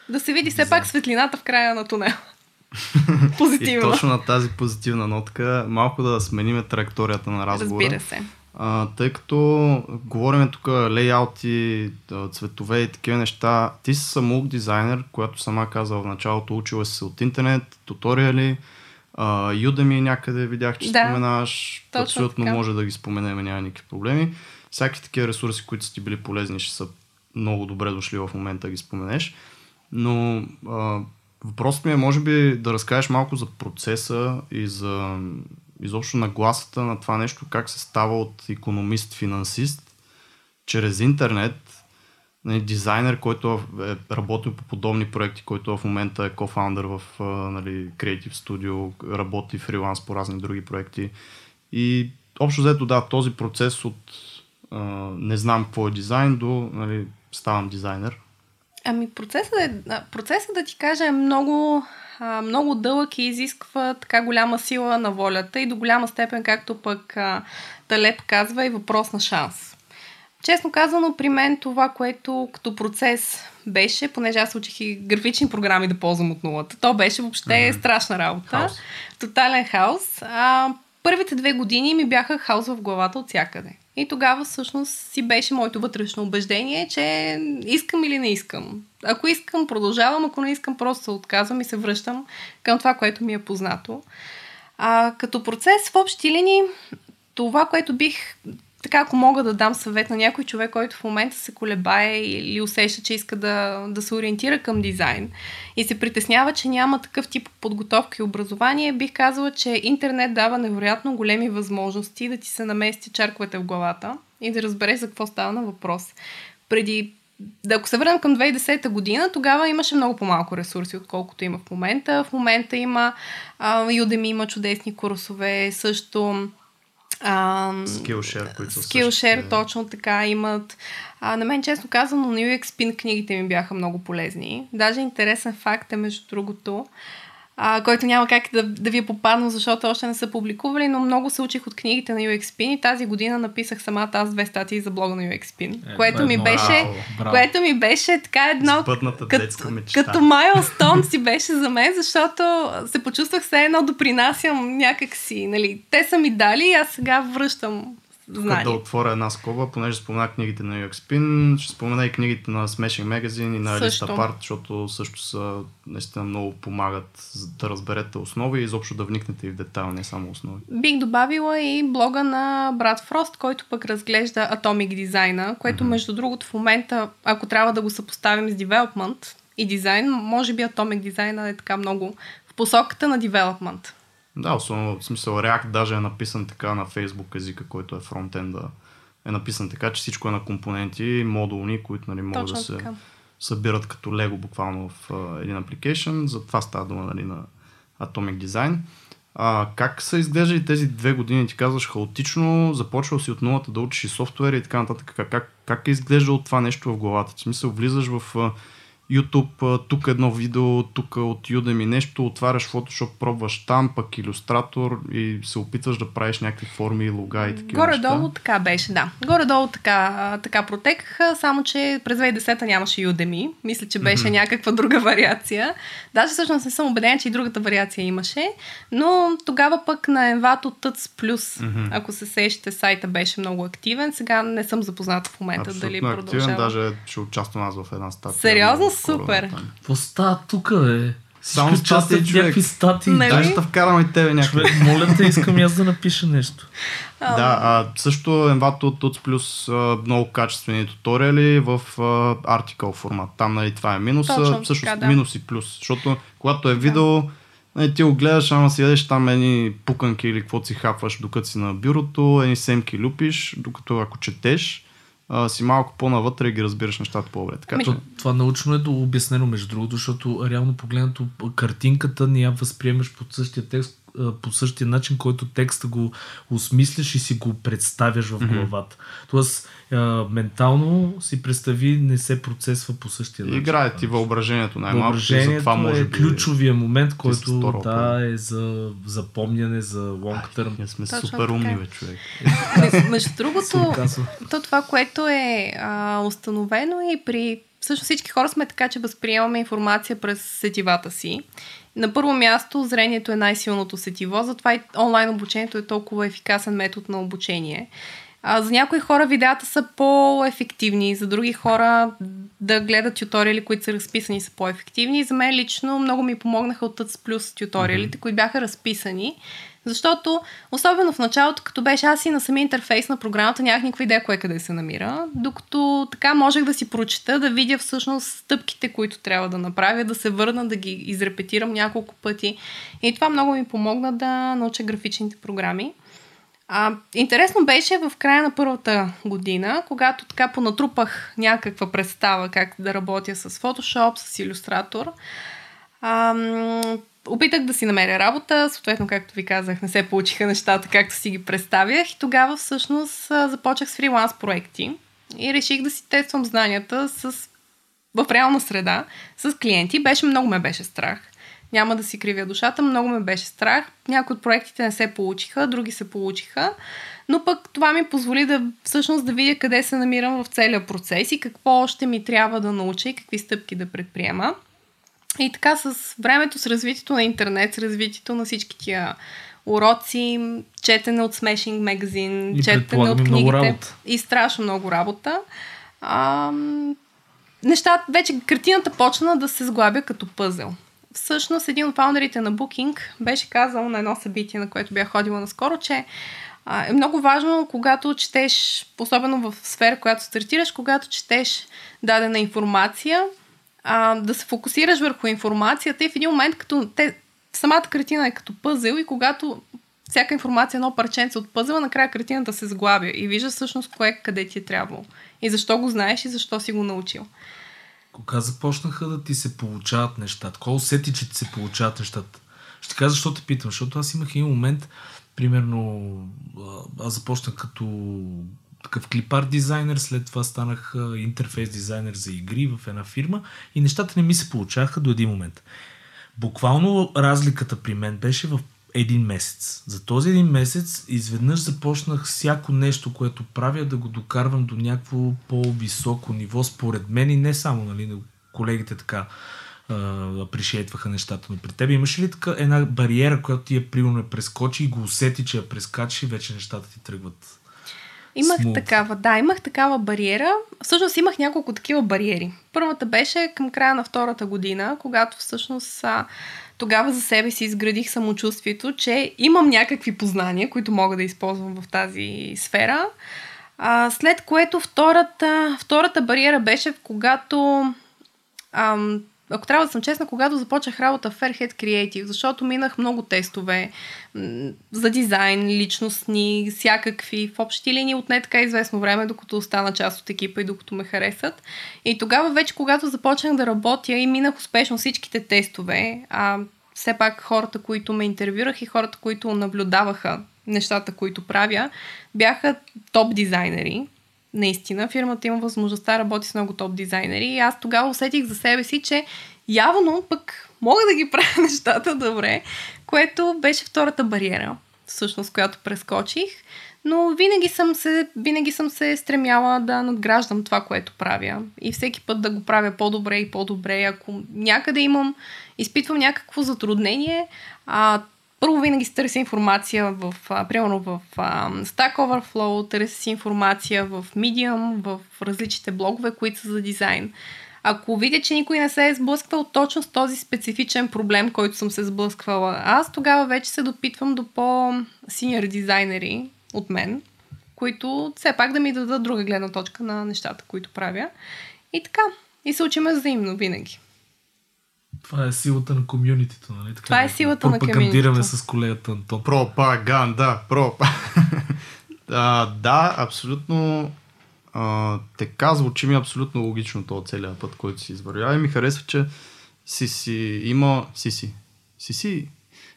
Speaker 3: Да се види все пак светлината в края на тунела.
Speaker 1: И
Speaker 3: Позитивно.
Speaker 1: точно на тази позитивна нотка малко да смениме траекторията на разговора.
Speaker 3: Разбира се.
Speaker 1: А, тъй като говорим тук лейаути, цветове и такива неща, ти си самоук дизайнер, която сама каза в началото, учила си се от интернет, туториали, а, Udemy някъде видях, че
Speaker 3: Да,
Speaker 1: споменаваш,
Speaker 3: точно
Speaker 1: абсолютно
Speaker 3: така.
Speaker 1: може да ги споменем, няма никакви проблеми. Всяки такива ресурси, които са ти били полезни, ще са много добре дошли в момента да ги споменеш. Но а, въпросът ми е, може би, да разкажеш малко за процеса и за изобщо нагласата на това нещо, как се става от економист-финансист чрез интернет, нали, дизайнер, който е работил по подобни проекти, който в момента е кофаундър в нали, Creative Studio, работи фриланс по разни други проекти. И общо взето, да, този процес от а, не знам какво е дизайн до нали, ставам дизайнер.
Speaker 3: Ами процесът, е, процесът да ти кажа е много, а, много дълъг и изисква така голяма сила на волята и до голяма степен, както пък а, Талеп казва, е въпрос на шанс. Честно казано, при мен това, което като процес беше, понеже аз учих и графични програми да ползвам от нулата, то беше въобще mm-hmm. страшна работа. Хаос. Тотален хаос. А, първите две години ми бяха хаос в главата от всякъде. И тогава всъщност си беше моето вътрешно убеждение, че искам или не искам. Ако искам, продължавам, ако не искам, просто се отказвам и се връщам към това, което ми е познато. А, като процес в общи линии, това, което бих така, ако мога да дам съвет на някой човек, който в момента се колебае или усеща, че иска да, да се ориентира към дизайн и се притеснява, че няма такъв тип подготовка и образование, бих казала, че интернет дава невероятно големи възможности да ти се намести чарковете в главата и да разбереш за какво става на въпрос. Преди да ако се върнем към 2010 година, тогава имаше много по-малко ресурси, отколкото има в момента. В момента има а, Udemy има чудесни курсове, също
Speaker 1: Skillshare, които
Speaker 3: са Skillshare, също, точно така имат. А, на мен, честно казано, на UX Pin книгите ми бяха много полезни. Даже интересен факт е, между другото, а, който няма как да, да ви е попаднал, защото още не са публикували, но много се учих от книгите на UXPin и тази година написах самата аз две статии за блога на UXPin, е, което, ми беше, браво, браво. което ми беше така едно като, като майлстон си беше за мен, защото се почувствах се едно допринасям някакси. Нали. Те са ми дали и аз сега връщам
Speaker 1: знания. да отворя една скоба, понеже спомена книгите на UXPin, ще спомена и книгите на Smashing Magazine и на List Apart, защото също са наистина много помагат да разберете основи и изобщо да вникнете и в детайл, не само основи.
Speaker 3: Бих добавила и блога на брат Фрост, който пък разглежда Atomic дизайна, което mm-hmm. между другото в момента, ако трябва да го съпоставим с development и дизайн, може би Atomic дизайна е така много в посоката на development.
Speaker 1: Да, особено в смисъл React даже е написан така на Facebook езика, който е фронтенда. Е написан така, че всичко е на компоненти, модулни, които нали, могат Точно да се така. събират като лего буквално в uh, един application. За това става дума нали, на Atomic Design. А, как са изглеждали тези две години? Ти казваш хаотично, започвал си от нулата да учиш и софтуер и така нататък. Как, как, е изглеждало това нещо в главата? В смисъл, влизаш в YouTube, тук едно видео, тук от Udemy нещо, отваряш Photoshop, пробваш там, пък иллюстратор и се опитваш да правиш някакви форми и лога и такива
Speaker 3: Горе-долу неща. така беше, да. Горе-долу така, така протекаха, само че през 2010 нямаше Udemy. Мисля, че беше mm-hmm. някаква друга вариация. Даже всъщност не съм убедена, че и другата вариация имаше, но тогава пък на Envato Tuts Plus, mm-hmm. ако се сещате, сайта беше много активен. Сега не съм запозната в момента Абсолютно дали продължава. активен,
Speaker 1: даже ще участвам аз в една статия.
Speaker 3: Сериозно? Супер.
Speaker 2: Какво става тук, бе?
Speaker 1: Само стати, човек.
Speaker 2: Някакви статии.
Speaker 1: Нали? Даже да вкарам и тебе някакви.
Speaker 2: Човек, моля те, искам аз да напиша нещо.
Speaker 1: да, а, също Envato Tuts плюс много качествени туториали в а, article формат. Там нали, това е минуса, Точно, също така, да. минус и плюс. Защото когато е видео, да. нали, ти го гледаш, ама си ядеш там едни пуканки или какво си хапваш докато си на бюрото, едни семки люпиш, докато ако четеш, а, си малко по-навътре и ги разбираш нещата по-добре. Така,
Speaker 2: То, това научно е обяснено, между другото, защото реално погледнато картинката не я възприемаш под същия текст, по същия начин, който текста го осмисляш и си го представяш в главата. Mm-hmm. Тоест, а, ментално си представи, не се процесва по същия начин.
Speaker 1: Играе ти въображението най-малко.
Speaker 2: Въображението това може е би ключовия момент, който да, е за запомняне, за long term.
Speaker 1: Ние сме Точно супер умни, бе, човек.
Speaker 3: Между другото, то това, което е а, установено и при всъщност всички хора сме така, че възприемаме информация през сетивата си. На първо място, зрението е най-силното сетиво, затова и онлайн обучението е толкова ефикасен метод на обучение. А, за някои хора видеята са по-ефективни, за други хора да гледат туториали, които са разписани, са по-ефективни. За мен лично много ми помогнаха от Plus туториалите, mm-hmm. които бяха разписани, Защото, особено в началото, като беше аз и на самия интерфейс на програмата, нямах никаква идея кое къде се намира, докато така можех да си прочета, да видя всъщност стъпките, които трябва да направя, да се върна, да ги изрепетирам няколко пъти. И това много ми помогна да науча графичните програми. А, интересно беше в края на първата година, когато така понатрупах някаква представа как да работя с Photoshop, с. А, опитах да си намеря работа, съответно, както ви казах, не се получиха нещата, както си ги представях и тогава всъщност започнах с фриланс проекти и реших да си тествам знанията с, в реална среда с клиенти. Беше, много ме беше страх. Няма да си кривя душата, много ме беше страх. Някои от проектите не се получиха, други се получиха. Но пък това ми позволи да всъщност да видя къде се намирам в целия процес и какво още ми трябва да науча и какви стъпки да предприема. И така с времето, с развитието на интернет, с развитието на всички тия уроци, четене от Smashing
Speaker 2: И
Speaker 3: четене от книгите и страшно много работа. А, нещата, вече картината почна да се сглабя като пъзел. Всъщност един от фаундерите на Booking беше казал на едно събитие, на което бях ходила наскоро, че а, е много важно, когато четеш, особено в сфера, която стартираш, когато четеш дадена информация, а, да се фокусираш върху информацията и в един момент, като те, самата картина е като пъзел и когато всяка информация е едно парченце от пъзела, накрая картината се сглабя и виждаш всъщност кое къде ти е трябвало. И защо го знаеш и защо си го научил.
Speaker 2: Кога започнаха да ти се получават нещата? Кога усети, че ти се получават нещата? Ще кажа, защо те питам. Защото аз имах един момент, примерно, аз започнах като такъв клипар дизайнер, след това станах интерфейс дизайнер за игри в една фирма и нещата не ми се получаваха до един момент. Буквално разликата при мен беше в един месец. За този един месец изведнъж започнах всяко нещо, което правя, да го докарвам до някакво по-високо ниво, според мен и не само, нали, колегите така апрешейтваха нещата. Но при теб имаш ли така една бариера, която ти е примерно прескочи и го усети, че я прескачи и вече нещата ти тръгват?
Speaker 3: Имах
Speaker 2: Смут.
Speaker 3: такава, да, имах такава бариера. Всъщност имах няколко такива бариери. Първата беше към края на втората година, когато всъщност а, тогава за себе си изградих самочувствието, че имам някакви познания, които мога да използвам в тази сфера. А, след което втората, втората бариера беше, когато ам, ако трябва да съм честна, когато започнах работа в Fairhead Creative, защото минах много тестове за дизайн, личностни, всякакви, в общи линии отне така известно време, докато остана част от екипа и докато ме харесат. И тогава вече, когато започнах да работя и минах успешно всичките тестове, а все пак хората, които ме интервюрах и хората, които наблюдаваха нещата, които правя, бяха топ дизайнери, наистина фирмата има възможността да работи с много топ дизайнери и аз тогава усетих за себе си, че явно пък мога да ги правя нещата добре, което беше втората бариера, всъщност, която прескочих. Но винаги съм, се, винаги съм се стремяла да надграждам това, което правя. И всеки път да го правя по-добре и по-добре. Ако някъде имам, изпитвам някакво затруднение, а, първо винаги се търся информация в, а, примерно в а, Stack Overflow, търся си информация в Medium, в различните блогове, които са за дизайн. Ако видя, че никой не се е сблъсквал точно с този специфичен проблем, който съм се сблъсквала аз, тогава вече се допитвам до по-синьор дизайнери от мен, които все пак да ми дадат друга гледна точка на нещата, които правя. И така. И се учиме взаимно винаги.
Speaker 2: Това е силата на комюнитито, нали? Така
Speaker 3: Това е силата на
Speaker 2: пропагандираме
Speaker 3: комюнитито.
Speaker 2: с колегата Антон.
Speaker 1: Пропаганда, проп. а, да, абсолютно а, така звучи ми абсолютно логично този целият път, който си извървява и ми харесва, че си си има... Си си. Си си.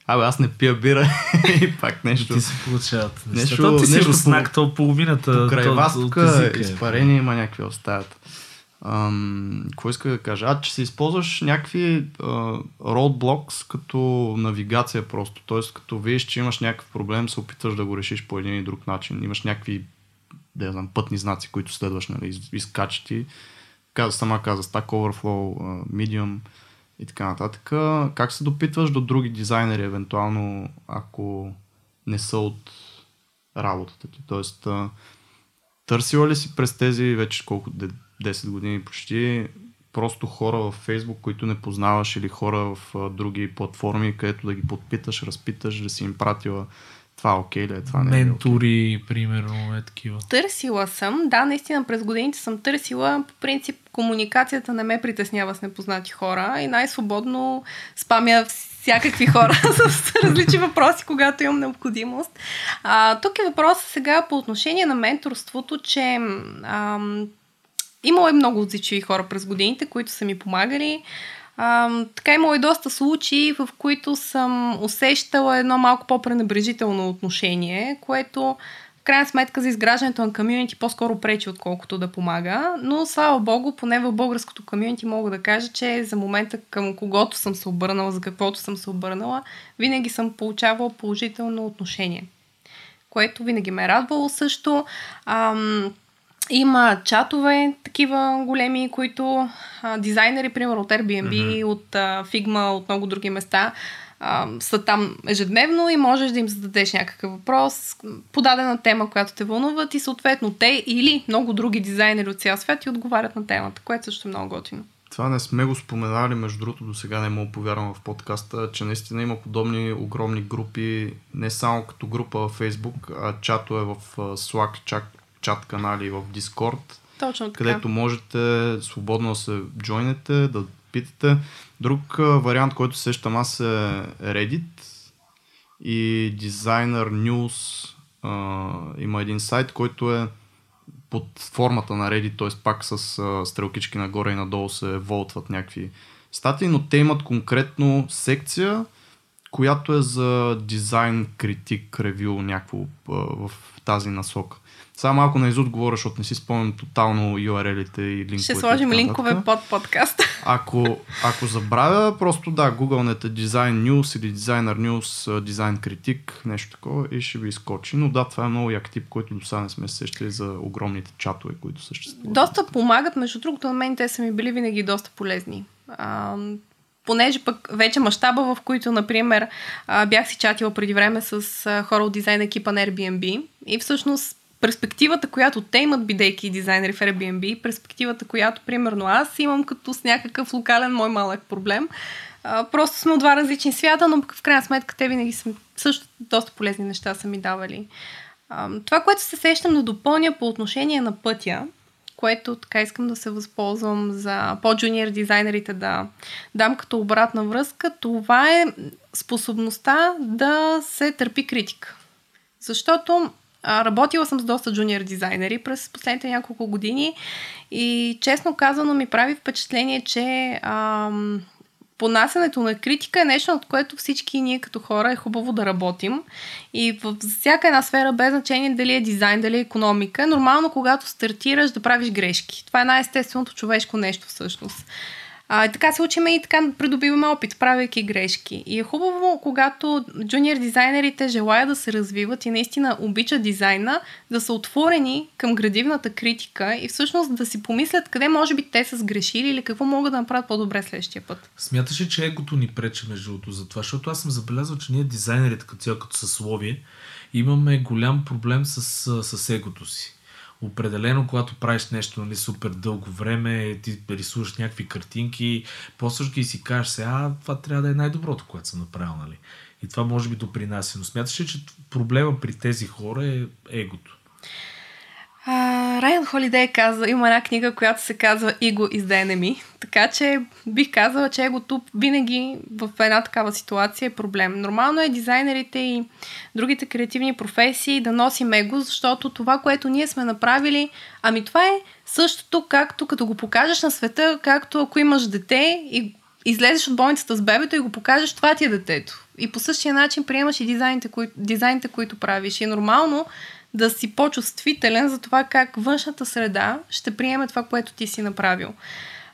Speaker 1: Абе, аз не пия бира и пак нещо.
Speaker 2: Ти се получават
Speaker 1: Нещо-
Speaker 2: нещата. То ти си
Speaker 1: нещо
Speaker 2: руснак,
Speaker 1: по-
Speaker 2: то половината.
Speaker 1: Покрай вас тук изпарение има някакви оставят. Ам, какво иска да кажа? А, че се използваш някакви а, roadblocks като навигация просто. Тоест, като видиш, че имаш някакъв проблем, се опитваш да го решиш по един или друг начин. Имаш някакви да знам, пътни знаци, които следваш, нали, из- изкачи ти. Каза, сама каза, Stack Overflow, Medium и така нататък. Как се допитваш до други дизайнери, евентуално, ако не са от работата ти? Тоест, Търсила ли си през тези вече колко, 10 години почти просто хора в Фейсбук, които не познаваш или хора в а, други платформи, където да ги подпиташ, разпиташ, да си им пратила това окей ли е, това не е. ли
Speaker 2: Ментори, примерно, е такива.
Speaker 3: Търсила съм, да, наистина през годините съм търсила. По принцип, комуникацията не ме притеснява с непознати хора и най-свободно спамя всякакви хора с различни въпроси, когато имам необходимост. А, тук е въпросът сега по отношение на менторството, че ам, имало е много отзичиви хора през годините, които са ми помагали. А, така имало и доста случаи, в които съм усещала едно малко по-пренебрежително отношение, което в крайна сметка за изграждането на комьюнити по-скоро пречи, отколкото да помага. Но слава богу, поне в българското комьюнити мога да кажа, че за момента към когото съм се обърнала, за каквото съм се обърнала, винаги съм получавала положително отношение. Което винаги ме е радвало също. Ам, има чатове, такива големи, които а, дизайнери, примерно от Airbnb, mm-hmm. от а, Figma, от много други места, а, са там ежедневно и можеш да им зададеш някакъв въпрос по дадена тема, която те вълнуват и съответно те или много други дизайнери от цял свят и отговарят на темата, което също е много готино.
Speaker 1: Това не сме го споменали, между другото, до сега не мога повярвам в подкаста, че наистина има подобни огромни групи, не само като група в Facebook, а чатове в Slack, чак, чат канали в Discord,
Speaker 3: Точно така.
Speaker 1: където можете свободно да се джойнете, да питате. Друг вариант, който сещам аз е Reddit и Designer News. А, има един сайт, който е под формата на Reddit, т.е. пак с а, стрелкички нагоре и надолу се волтват някакви статии, но те имат конкретно секция, която е за дизайн, критик, ревю, някакво а, в тази насока. Само малко на изуд говоря, защото не си спомням тотално URL-ите и линковете.
Speaker 3: Ще сложим линкове под подкаста.
Speaker 1: Ако, ако забравя, просто да, гугълнете Design News или Designer News, Design Critic, нещо такова и ще ви изкочи. Но да, това е много як тип, който до сега не сме се сещали за огромните чатове, които съществуват.
Speaker 3: Доста помагат, между другото, на мен те са ми били винаги доста полезни. А, понеже пък вече мащаба, в които, например, бях си чатила преди време с хора от дизайн екипа на Airbnb и всъщност перспективата, която те имат, бидейки дизайнери в Airbnb, перспективата, която, примерно, аз имам като с някакъв локален мой малък проблем, а, просто сме от два различни свята, но в крайна сметка те винаги са също доста полезни неща са ми давали. А, това, което се сещам да допълня по отношение на пътя, което така искам да се възползвам за по-джуниор дизайнерите да дам като обратна връзка, това е способността да се търпи критика. Защото работила съм с доста джуниор дизайнери през последните няколко години и честно казано ми прави впечатление, че ам, понасянето на критика е нещо, над което всички ние като хора е хубаво да работим. И в всяка една сфера, без значение дали е дизайн, дали е економика, е нормално, когато стартираш да правиш грешки. Това е най-естественото човешко нещо всъщност. А, така се учиме и така придобиваме опит, правейки грешки. И е хубаво, когато джуниор дизайнерите желаят да се развиват и наистина обичат дизайна, да са отворени към градивната критика и всъщност да си помислят къде може би те са сгрешили или какво могат да направят по-добре следващия път.
Speaker 2: Смяташ ли, че егото ни пречи между другото за това? Защото аз съм забелязал, че ние дизайнерите като цяло, като съсловие, имаме голям проблем с, с егото си. Определено, когато правиш нещо нали, супер дълго време, ти рисуваш някакви картинки, после ги си кажеш се, а това трябва да е най-доброто, което съм направил. Нали? И това може би допринася. Но смяташ ли, че проблема при тези хора е егото?
Speaker 3: Райан Холидей каза, има една книга, която се казва Ego is the. Така че бих казала, че егото винаги в една такава ситуация е проблем. Нормално е дизайнерите и другите креативни професии да носим его, защото това, което ние сме направили, ами това е същото, както като го покажеш на света, както ако имаш дете и излезеш от болницата с бебето и го покажеш, това ти е детето. И по същия начин приемаш и дизайните, кои, дизайните които правиш. И е нормално да си по-чувствителен за това как външната среда ще приеме това, което ти си направил.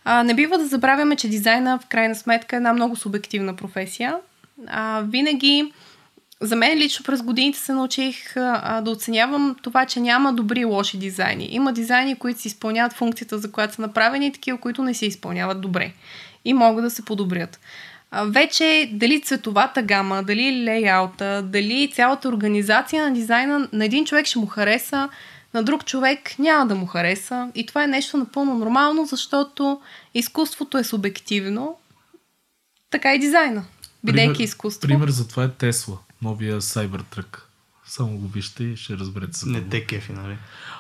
Speaker 3: А, не бива да забравяме, че дизайна в крайна сметка е една много субективна професия. А, винаги, за мен лично през годините се научих а, да оценявам това, че няма добри и лоши дизайни. Има дизайни, които си изпълняват функцията, за която са направени, и такива, които не си изпълняват добре и могат да се подобрят вече дали цветовата гама, дали лейаута, дали цялата организация на дизайна на един човек ще му хареса, на друг човек няма да му хареса. И това е нещо напълно нормално, защото изкуството е субективно. Така и дизайна. Бидейки изкуство.
Speaker 2: Пример за това е Тесла, новия Cybertruck. Само го вижте и ще разберете.
Speaker 1: Не те кефи, нали?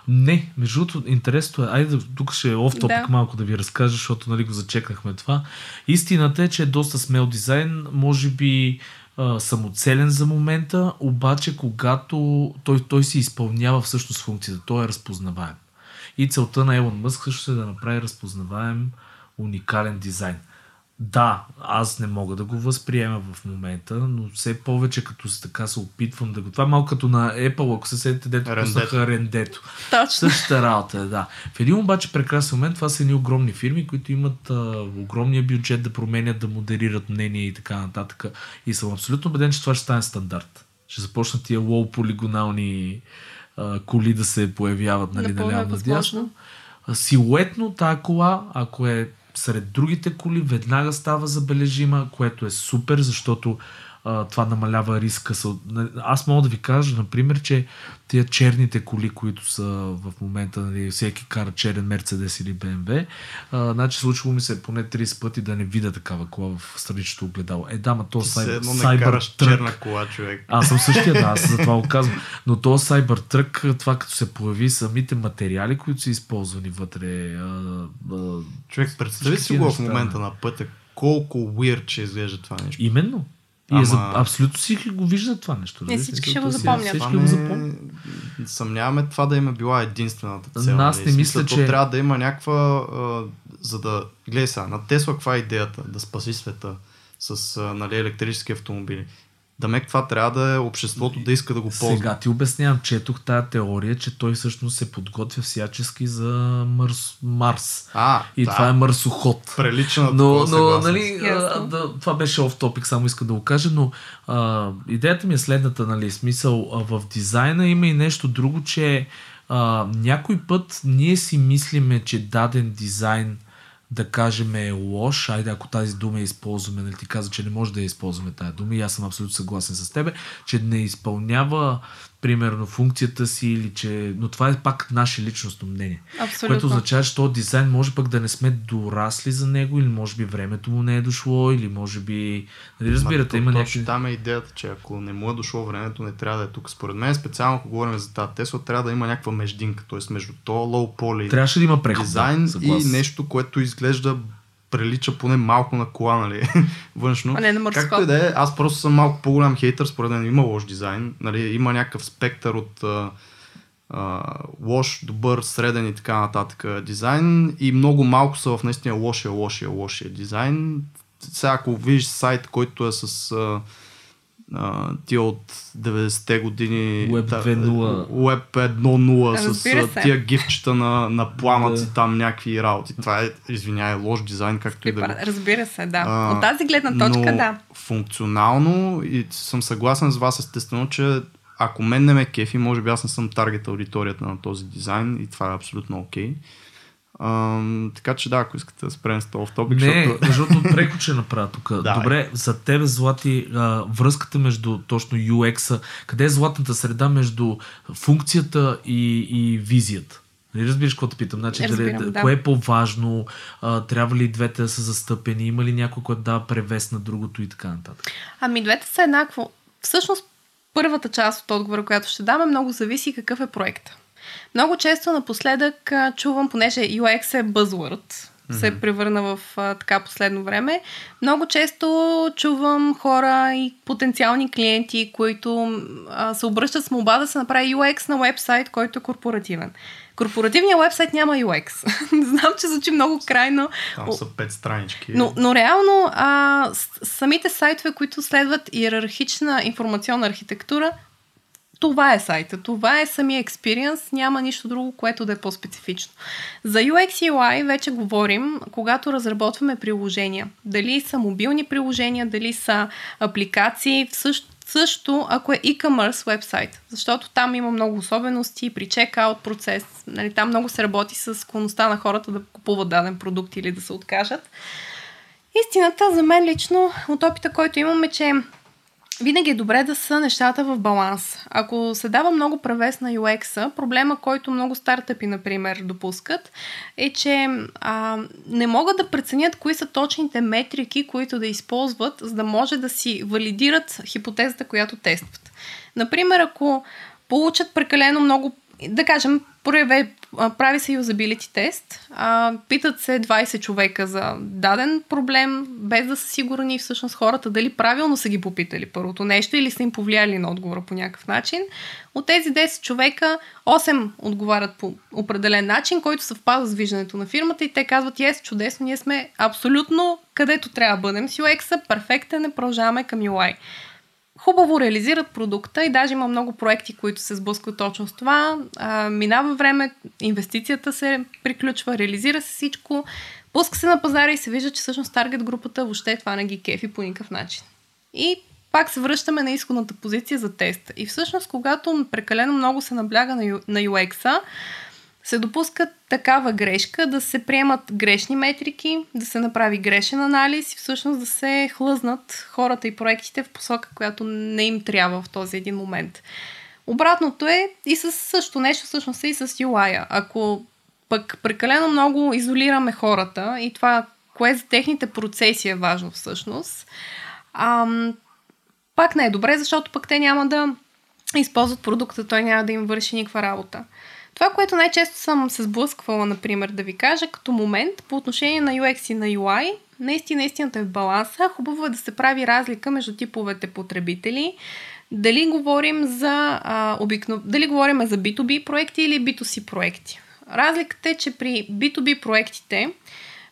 Speaker 2: Не, между другото, интересно е. Айде, тук ще е оф топик
Speaker 3: Да.
Speaker 2: малко да ви разкажа, защото нали го зачекнахме това. Истината е, че е доста смел дизайн, може би а, самоцелен за момента, обаче когато той, той си изпълнява всъщност функцията, той е разпознаваем. И целта на Елон Мъск също е да направи разпознаваем уникален дизайн. Да, аз не мога да го възприема в момента, но все повече като се така се опитвам да го... Това е малко като на Apple, ако се седите, дето
Speaker 1: Рендето.
Speaker 2: пуснаха рендето.
Speaker 3: Точно.
Speaker 2: Същата работа е, да. В един обаче прекрасен момент това са едни огромни фирми, които имат а, огромния бюджет да променят, да модерират мнение и така нататък. И съм абсолютно убеден, че това ще стане стандарт. Ще започнат тия лоу полигонални а, коли да се появяват нали, наляво надясно. А, Силуетно тази кола, ако е сред другите коли, веднага става забележима, което е супер, защото а, това намалява риска. Аз мога да ви кажа, например, че тия черните коли, които са в момента, нали, всеки кара черен Мерцедес или БМВ, а, значи случвало ми се поне 30 пъти да не видя такава кола в страничното огледало. Е, да, ма то
Speaker 1: не караш
Speaker 2: Cybertruck-
Speaker 1: черна кола, човек.
Speaker 2: аз съм същия, да, аз за това го казвам. Но то Cybertruck, това като се появи самите материали, които са използвани вътре. А, а,
Speaker 1: Човек, представи си го в момента на пътя. Колко weird ще изглежда това нещо.
Speaker 2: именно. И е
Speaker 1: Ама-
Speaker 2: за, абсолютно всички го виждат това нещо. нали?
Speaker 3: всички ще го запомнят.
Speaker 2: Всички го
Speaker 1: не-
Speaker 2: запомнят.
Speaker 1: Съмняваме това да им е била единствената цел.
Speaker 2: Аз
Speaker 1: нали?
Speaker 2: не
Speaker 1: В
Speaker 2: мисля,
Speaker 1: смисъл, то
Speaker 2: че-
Speaker 1: трябва да има някаква... А, за да... Гледай сега, на Тесла каква е идеята? Да спаси света с а, нали, електрически автомобили. Да мек това трябва да е обществото да иска да го ползва.
Speaker 2: Сега ти обяснявам, четох тая теория, че той всъщност се подготвя всячески за Марс. Марс.
Speaker 1: А,
Speaker 2: И
Speaker 1: да,
Speaker 2: това е марсоход.
Speaker 1: прилича на
Speaker 2: Но, но нали, а, да, това беше оф топик, само иска да го кажа, но а, идеята ми е следната, нали, смисъл, а, в дизайна има и нещо друго, че а, някой път ние си мислиме, че даден дизайн да кажем е лош, айде ако тази дума я използваме, нали ти каза, че не може да я използваме тази дума и аз съм абсолютно съгласен с тебе, че не изпълнява примерно функцията си или че... Но това е пак наше личностно мнение.
Speaker 3: Абсолютно.
Speaker 2: Което означава, че този дизайн може пък да не сме дорасли за него, или може би времето му не е дошло, или може би... Нали разбирате,
Speaker 1: Ма,
Speaker 2: има някакви...
Speaker 1: Там е идеята, че ако не му е дошло времето, не трябва да е тук. Според мен, специално ако говорим за тази Тесла, трябва да има някаква междинка, т.е. между то low poly
Speaker 2: Трябваше да има преход.
Speaker 1: дизайн
Speaker 2: да,
Speaker 1: и нещо, което изглежда прилича поне малко на кола, нали? Външно.
Speaker 3: А не на марсоход.
Speaker 1: Както и да е, аз просто съм малко по-голям хейтър, според мен има лош дизайн. Нали? Има някакъв спектър от а, а, лош, добър, среден и така нататък дизайн и много малко са в наистина лошия, лошия, лошия дизайн. Сега ако видиш сайт, който е с а, тия от 90-те години
Speaker 2: Web
Speaker 1: та-
Speaker 2: 2.0.
Speaker 1: Web 1.0 с
Speaker 3: се.
Speaker 1: тия гифчета на, на пламъци
Speaker 2: Да.
Speaker 1: там някакви работи. Това е, извиняй, лош дизайн, както и да го
Speaker 3: Разбира се, да.
Speaker 1: а,
Speaker 3: От тази гледна точка,
Speaker 1: но
Speaker 3: да.
Speaker 1: Функционално и съм съгласен с вас естествено, че ако мен не ме кефи, може би аз не съм таргет аудиторията на този дизайн и това е абсолютно окей. Ам, така че да, ако искате да спрем с този топик,
Speaker 2: Не,
Speaker 1: защото...
Speaker 2: защото преко ще направя тук.
Speaker 1: Давай.
Speaker 2: Добре, за тебе, Злати, а, връзката между точно UX-а, къде е златната среда между функцията и, и визията? Нали разбираш какво те питам? Значи, дали,
Speaker 3: Разбирам, да.
Speaker 2: Кое е по-важно? А, трябва ли двете да са застъпени? Има ли някой, който дава превес на другото и така нататък?
Speaker 3: Ами двете са еднакво. Всъщност, първата част от отговора, която ще дам, е много зависи какъв е проект. Много често напоследък чувам, понеже UX е buzzword, се е превърна в а, така последно време. Много често чувам хора и потенциални клиенти, които а, се обръщат с молба да се направи UX на вебсайт, който е корпоративен. Корпоративният вебсайт няма UX. Знам, че звучи много крайно.
Speaker 1: Там са пет странички.
Speaker 3: Но, но реално а, самите сайтове, които следват иерархична информационна архитектура, това е сайта, това е самия експириенс, няма нищо друго, което да е по-специфично. За UX и UI вече говорим, когато разработваме приложения. Дали са мобилни приложения, дали са апликации, също, също ако е e-commerce вебсайт, защото там има много особености при чекаут процес, нали, там много се работи с склонността на хората да купуват даден продукт или да се откажат. Истината за мен лично от опита, който имам е, че винаги е добре да са нещата в баланс. Ако се дава много превес на UX-а, проблема, който много стартъпи, например, допускат, е, че а, не могат да преценят кои са точните метрики, които да използват, за да може да си валидират хипотезата, която тестват. Например, ако получат прекалено много да кажем, прояве, прави се юзабилити тест, а, питат се 20 човека за даден проблем, без да са сигурни всъщност хората дали правилно са ги попитали първото нещо или са им повлияли на отговора по някакъв начин. От тези 10 човека 8 отговарят по определен начин, който съвпада с виждането на фирмата и те казват, ес, чудесно, ние сме абсолютно където трябва да бъдем с UX-а, перфектен, не продължаваме към UI хубаво реализират продукта и даже има много проекти, които се сблъскват точно с това. А, минава време, инвестицията се приключва, реализира се всичко, пуска се на пазара и се вижда, че всъщност таргет групата въобще това не ги кефи по никакъв начин. И пак се връщаме на изходната позиция за теста. И всъщност, когато прекалено много се набляга на UX-а, се допуска такава грешка да се приемат грешни метрики, да се направи грешен анализ и всъщност да се хлъзнат хората и проектите в посока, която не им трябва в този един момент. Обратното е и с също нещо, всъщност е и с UI. Ако пък прекалено много изолираме хората и това, кое за техните процеси е важно всъщност, ам, пак не е добре, защото пък те няма да използват продукта, той няма да им върши никаква работа. Това, което най-често съм се сблъсквала, например, да ви кажа, като момент по отношение на UX и на UI, наистина истината е в баланса. Хубаво е да се прави разлика между типовете потребители. Дали говорим за а, обикно... дали говорим за B2B проекти или B2C проекти. Разликата е, че при B2B проектите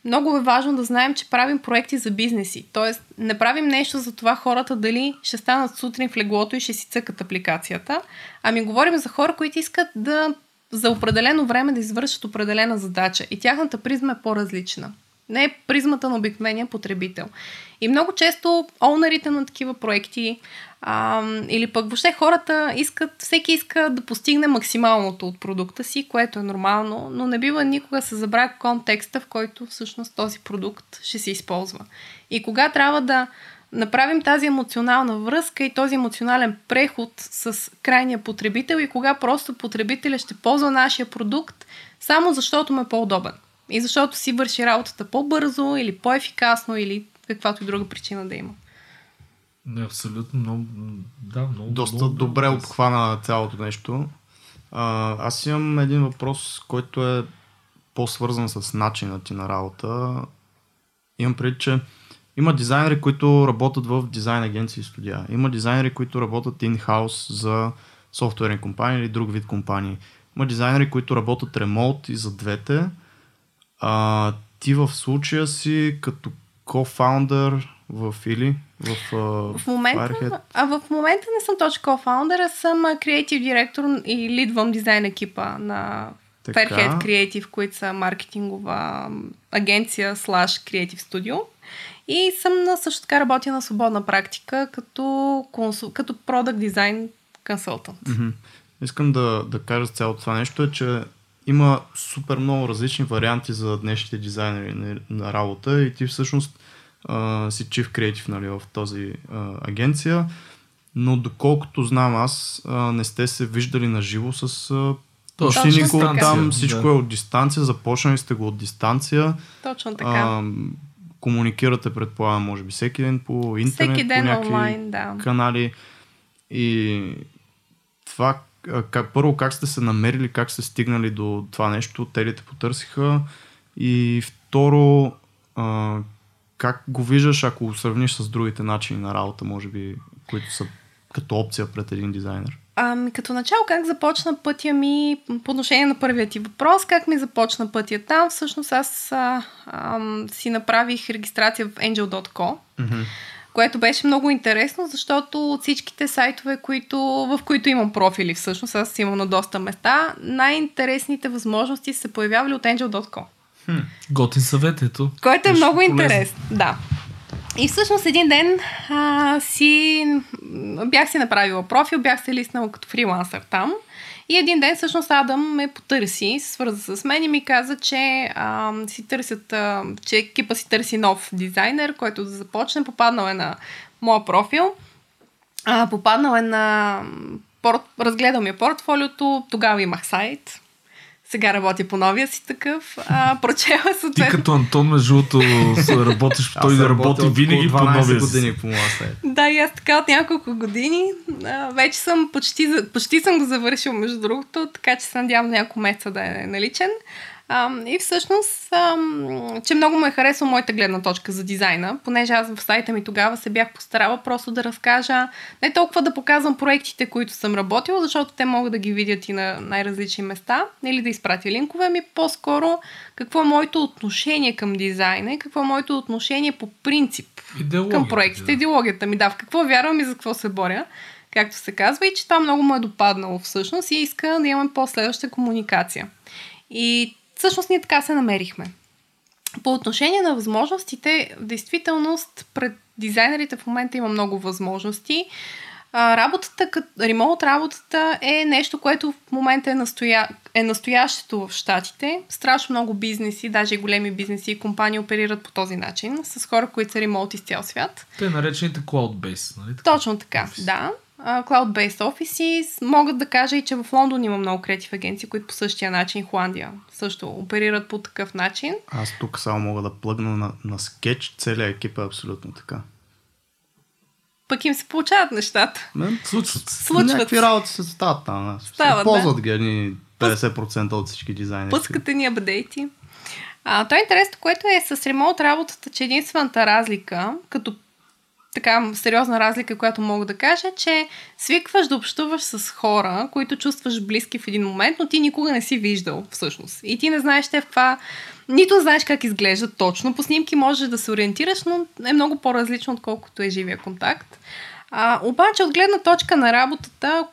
Speaker 3: много е важно да знаем, че правим проекти за бизнеси. Тоест, не правим нещо за това хората дали ще станат сутрин в леглото и ще си цъкат апликацията, ами говорим за хора, които искат да за определено време да извършат определена задача и тяхната призма е по-различна. Не е призмата на обикновения потребител. И много често онарите на такива проекти а, или пък въобще хората искат, всеки иска да постигне максималното от продукта си, което е нормално, но не бива никога се забравя контекста, в който всъщност този продукт ще се използва. И кога трябва да направим тази емоционална връзка и този емоционален преход с крайния потребител и кога просто потребителя ще ползва нашия продукт само защото му е по-удобен. И защото си върши работата по-бързо или по-ефикасно или каквато и друга причина да има.
Speaker 2: Не, абсолютно много. Да, много.
Speaker 1: Доста
Speaker 2: много,
Speaker 1: добре много, обхвана цялото нещо. А, аз имам един въпрос, който е по-свързан с начина ти на работа. Имам преди, че има дизайнери, които работят в дизайн агенции и студия. Има дизайнери, които работят in-house за софтуерни компании или друг вид компании. Има дизайнери, които работят ремонт и за двете. А, ти в случая си като кофаундър в или в,
Speaker 3: в момента, а в момента не съм точно кофаундър, а съм креатив директор и лидвам дизайн екипа на така. Fairhead Creative, които са маркетингова агенция слаш креатив студио. И съм на, също така работя на свободна практика като, консул, като продукт дизайн консултант.
Speaker 1: Mm-hmm. Искам да, да кажа цялото това нещо е, че има супер много различни варианти за днешните дизайнери на, на работа и ти всъщност а, си чив креатив нали, в този а, агенция, но доколкото знам аз, а, не сте се виждали на живо с а,
Speaker 3: точно никога
Speaker 1: там, всичко да. е от дистанция, започнали сте го от дистанция.
Speaker 3: Точно така. А,
Speaker 1: комуникирате, предполагам, може би всеки ден по интернет, всеки ден по някакви онлайн, да. канали. И това, как, първо, как сте се намерили, как сте стигнали до това нещо, те ли те потърсиха и второ, а, как го виждаш, ако сравниш с другите начини на работа, може би, които са като опция пред един дизайнер?
Speaker 3: Ами, като начало, как започна пътя ми по отношение на първият ти въпрос, как ми започна пътя там? Всъщност аз а, а, си направих регистрация в angel.co, mm-hmm. което беше много интересно, защото от всичките сайтове, които, в които имам профили, всъщност аз имам на доста места, най-интересните възможности се появявали от angel.co.
Speaker 2: Хм, готин съвет, ето.
Speaker 3: Който е много интересен. Да. И всъщност един ден а, си бях си направила профил, бях се лиснала като фрилансър там. И един ден всъщност Адам ме потърси, свърза с мен и ми каза, че а, си търсят, а, че екипа си търси нов дизайнер, който да започне. Попаднал е на моя профил. А, попаднал е на... Порт... Разгледал ми е портфолиото, тогава имах сайт, сега работи по новия си такъв. А, прочела съответно.
Speaker 2: Ти като Антон, между другото, работиш, той да работи винаги по новия си.
Speaker 1: години по моя сайт.
Speaker 3: Да, и аз така от няколко години. А, вече съм почти, почти съм го завършил, между другото, така че се надявам няколко месеца да е наличен. А, и всъщност, а, че много му е харесал моята гледна точка за дизайна, понеже аз в сайта ми тогава се бях постарала просто да разкажа, не толкова да показвам проектите, които съм работила, защото те могат да ги видят и на най-различни места, или да изпратя линкове, ми по-скоро какво е моето отношение към дизайна и какво е моето отношение по принцип към проектите, да. идеологията ми, да, в какво вярвам и за какво се боря както се казва, и че това много му е допаднало всъщност и иска да имаме последваща комуникация. И Всъщност ние така се намерихме. По отношение на възможностите, в действителност пред дизайнерите в момента има много възможности. А, работата, ремонт работата е нещо, което в момента е, настоя... е настоящето в Штатите. Страшно много бизнеси, даже големи бизнеси и компании оперират по този начин, с хора, които са ремонт из цял свят.
Speaker 2: Те наречените cloud-based, нали?
Speaker 3: Точно така, да cloud-based офиси. Могат да кажа и, че в Лондон има много креатив агенции, които по същия начин, Холандия също оперират по такъв начин.
Speaker 1: Аз тук само мога да плъгна на, на скетч, целият екип е абсолютно така.
Speaker 3: Пък им се получават нещата.
Speaker 1: Не, случват. случват. Някакви работи се стават там. Стават, ползват да. ги 50% от всички дизайнери.
Speaker 3: Пускате ни апдейти. А, то е интересно, което е с ремонт работата, че единствената разлика, като така сериозна разлика, която мога да кажа, че свикваш да общуваш с хора, които чувстваш близки в един момент, но ти никога не си виждал всъщност. И ти не знаеш те в това, нито знаеш как изглеждат точно. По снимки можеш да се ориентираш, но е много по-различно, отколкото е живия контакт. А, обаче от гледна точка на работата,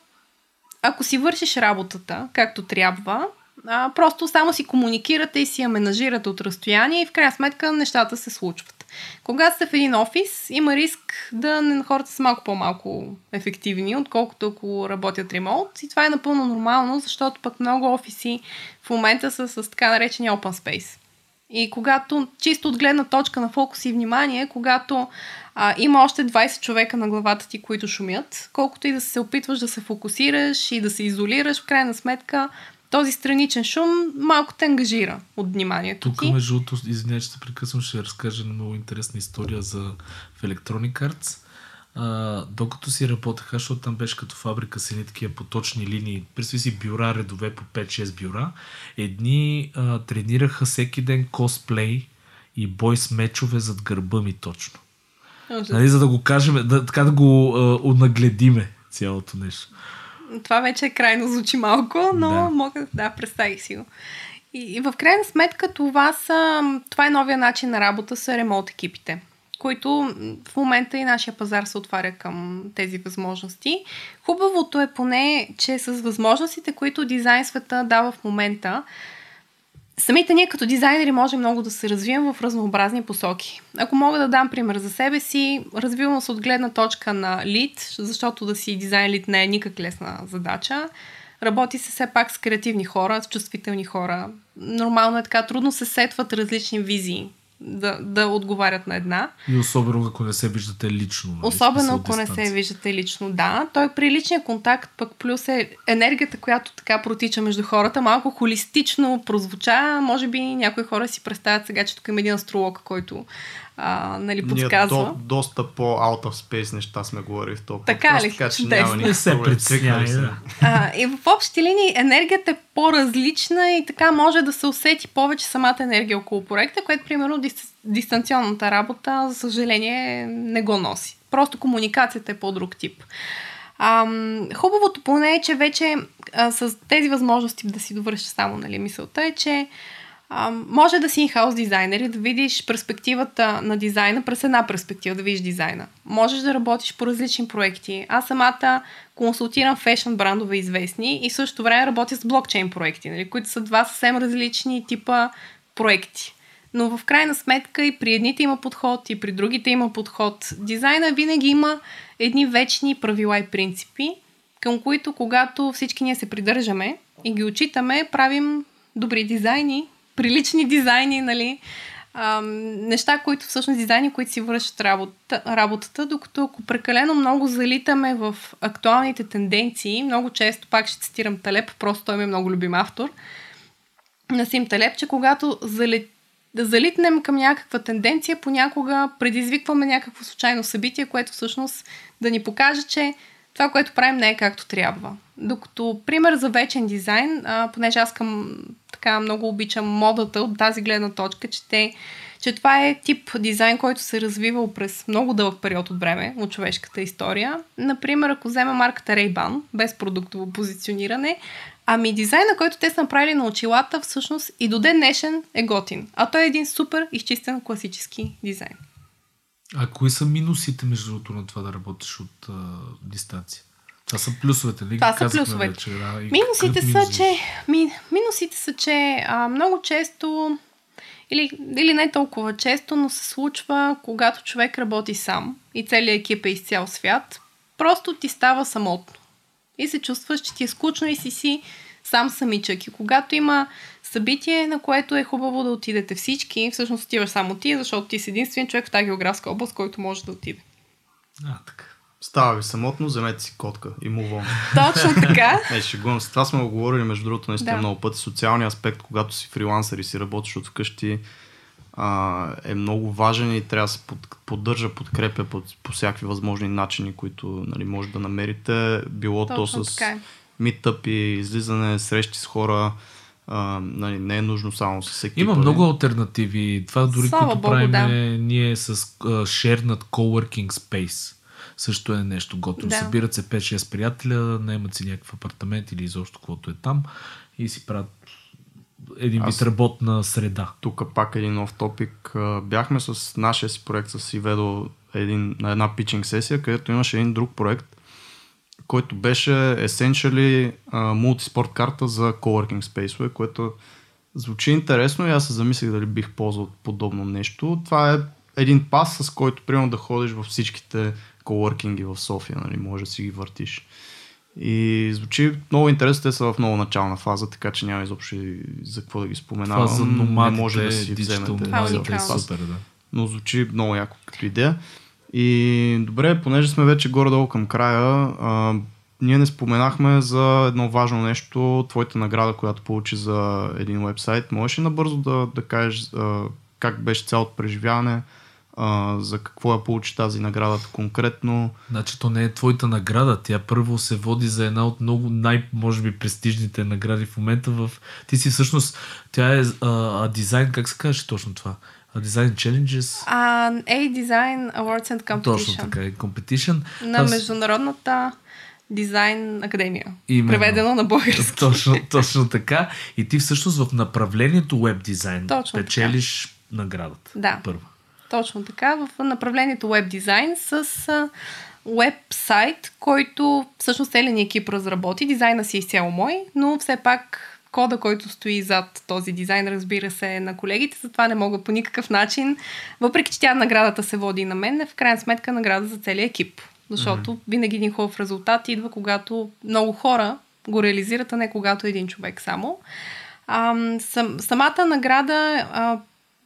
Speaker 3: ако си вършиш работата както трябва, а, просто само си комуникирате и си я менажирате от разстояние и в крайна сметка нещата се случват. Когато сте в един офис, има риск да хората са малко по-малко ефективни, отколкото ако работят ремонт. И това е напълно нормално, защото пък много офиси в момента са с така наречения open space. И когато, чисто от гледна точка на фокус и внимание, когато а, има още 20 човека на главата ти, които шумят, колкото и да се опитваш да се фокусираш и да се изолираш, в крайна сметка този страничен шум малко те ангажира от вниманието
Speaker 2: Тук, между другото, извиня, че се прекъсвам, ще разкажа много интересна история за в Electronic Arts. А, докато си работеха, защото там беше като фабрика с едни такива поточни линии, представи си бюра, редове по 5-6 бюра, едни а, тренираха всеки ден косплей и бойс мечове зад гърба ми точно. Нали, за да го кажем, да, така да го а, нагледиме цялото нещо
Speaker 3: това вече е крайно звучи малко, но да. мога да представих си го. И, и в крайна сметка това, са, това е новия начин на работа с ремонт екипите, които в момента и нашия пазар се отваря към тези възможности. Хубавото е поне, че с възможностите, които дизайн света дава в момента, Самите ние като дизайнери може много да се развием в разнообразни посоки. Ако мога да дам пример за себе си, развивам се от гледна точка на лид, защото да си дизайн лид не е никак лесна задача. Работи се все пак с креативни хора, с чувствителни хора. Нормално е така, трудно се сетват различни визии да, да отговарят на една.
Speaker 2: И особено ако не се виждате лично. Нали?
Speaker 3: Особено ако не се виждате лично, да. Той при личния контакт пък плюс е енергията, която така протича между хората, малко холистично прозвуча. Може би някои хора си представят сега, че тук има един астролог, който а, нали, подсказва. Ние до,
Speaker 1: доста по-out of space неща сме говорили в този
Speaker 3: Така ли?
Speaker 1: Така че няма
Speaker 2: не се притеснява.
Speaker 3: И в общи линии енергията е по-различна и така може да се усети повече самата енергия около проекта, което примерно дис, дистанционната работа, за съжаление, не го носи. Просто комуникацията е по-друг тип. Ам, хубавото поне е, че вече а, с тези възможности да си довърша само нали, мисълта е, че може да си инхаус дизайнер и да видиш перспективата на дизайна през една перспектива, да видиш дизайна. Можеш да работиш по различни проекти. Аз самата консултирам фешн брандове известни и в същото време работя с блокчейн проекти, нали, които са два съвсем различни типа проекти. Но в крайна сметка и при едните има подход, и при другите има подход. Дизайна винаги има едни вечни правила и принципи, към които когато всички ние се придържаме и ги отчитаме, правим добри дизайни, прилични дизайни, нали? а, неща, които всъщност дизайни, които си вършат работа, работата, докато ако прекалено много залитаме в актуалните тенденции, много често, пак ще цитирам Талеп, просто той ми е много любим автор, Насим Талеп, че когато залет, да залитнем към някаква тенденция, понякога предизвикваме някакво случайно събитие, което всъщност да ни покаже, че това, което правим, не е както трябва. Докато, пример за вечен дизайн, а, понеже аз към така много обичам модата от тази гледна точка, че, те, че това е тип дизайн, който се е развивал през много дълъг период от време от човешката история. Например, ако взема марката Ray-Ban, без продуктово позициониране, ами дизайна, който те са направили на очилата, всъщност и до ден днешен е готин. А той е един супер изчистен класически дизайн.
Speaker 2: А кои са минусите, между другото, на това да работиш от а, дистанция? Това са плюсовете, ли?
Speaker 3: Това са плюсовете. Вече, да, минусите, са, че, ми, минусите са, че а, много често, или, или не толкова често, но се случва, когато човек работи сам и целият екип е из цял свят, просто ти става самотно. И се чувстваш, че ти е скучно и си си сам самичък. И когато има събитие, на което е хубаво да отидете всички, всъщност отиваш само ти, защото ти си единствен човек в тази географска област, който може да отиде.
Speaker 2: А, така.
Speaker 1: Става ви самотно, вземете си котка и му вон.
Speaker 3: Точно така.
Speaker 1: Не, шегувам се. Това сме го говорили, между другото, наистина да. много пъти. Социалният аспект, когато си фрилансър и си работиш от вкъщи, а, е много важен и трябва да се под, поддържа, подкрепя по, по всякакви възможни начини, които нали, може да намерите. Било Точно то с така. митъп и излизане, срещи с хора. А, нали, не е нужно само с екипа.
Speaker 2: Има много альтернативи. Това дори Слава което Богу, правим да. ние с uh, share над coworking space също е нещо готово. Да. Събират се 5-6 приятеля, наемат си някакъв апартамент или изобщо каквото е там и си правят един вид работна среда.
Speaker 1: Тук пак един нов топик. Бяхме с нашия си проект с Иведо един, на една питчинг сесия, където имаше един друг проект, който беше essentially мултиспорт карта за coworking space, което звучи интересно и аз се замислих дали бих ползвал подобно нещо. Това е един пас, с който примерно да ходиш във всичките коворкинги в София, нали, може да си ги въртиш. И звучи много интересно, те са в много начална фаза, така че няма изобщо за какво да ги споменавам.
Speaker 2: Това за номадите, не може да си вземете. Това
Speaker 3: е
Speaker 2: супер, да.
Speaker 1: Но звучи много яко като идея. И добре, понеже сме вече горе-долу към края, а, ние не споменахме за едно важно нещо, твоята награда, която получи за един вебсайт. Можеш ли набързо да, да кажеш а, как беше цялото преживяване? а, за какво я получи тази награда конкретно.
Speaker 2: Значи то не е твоята награда, тя първо се води за една от много най, може би, престижните награди в момента в... Ти си всъщност, тя е а, дизайн, как се каже точно това? Design Challenges?
Speaker 3: А, A Design Awards and Competition.
Speaker 2: Точно така, е Competition.
Speaker 3: На Аз... Международната Дизайн Академия. Именно. Преведено на български.
Speaker 2: Точно, точно така. И ти всъщност в направлението веб дизайн точно печелиш така. наградата.
Speaker 3: Да.
Speaker 2: Първа.
Speaker 3: Точно така, в направлението веб дизайн с веб-сайт, който всъщност целият ни екип разработи. Дизайна си е изцяло мой, но все пак кода, който стои зад този дизайн, разбира се, е на колегите, затова не мога по никакъв начин, въпреки че тя наградата се води на мен, е в крайна сметка награда за целия екип. Защото mm-hmm. винаги един хубав резултат идва, когато много хора го реализират, а не когато един човек само. А, сам, самата награда а,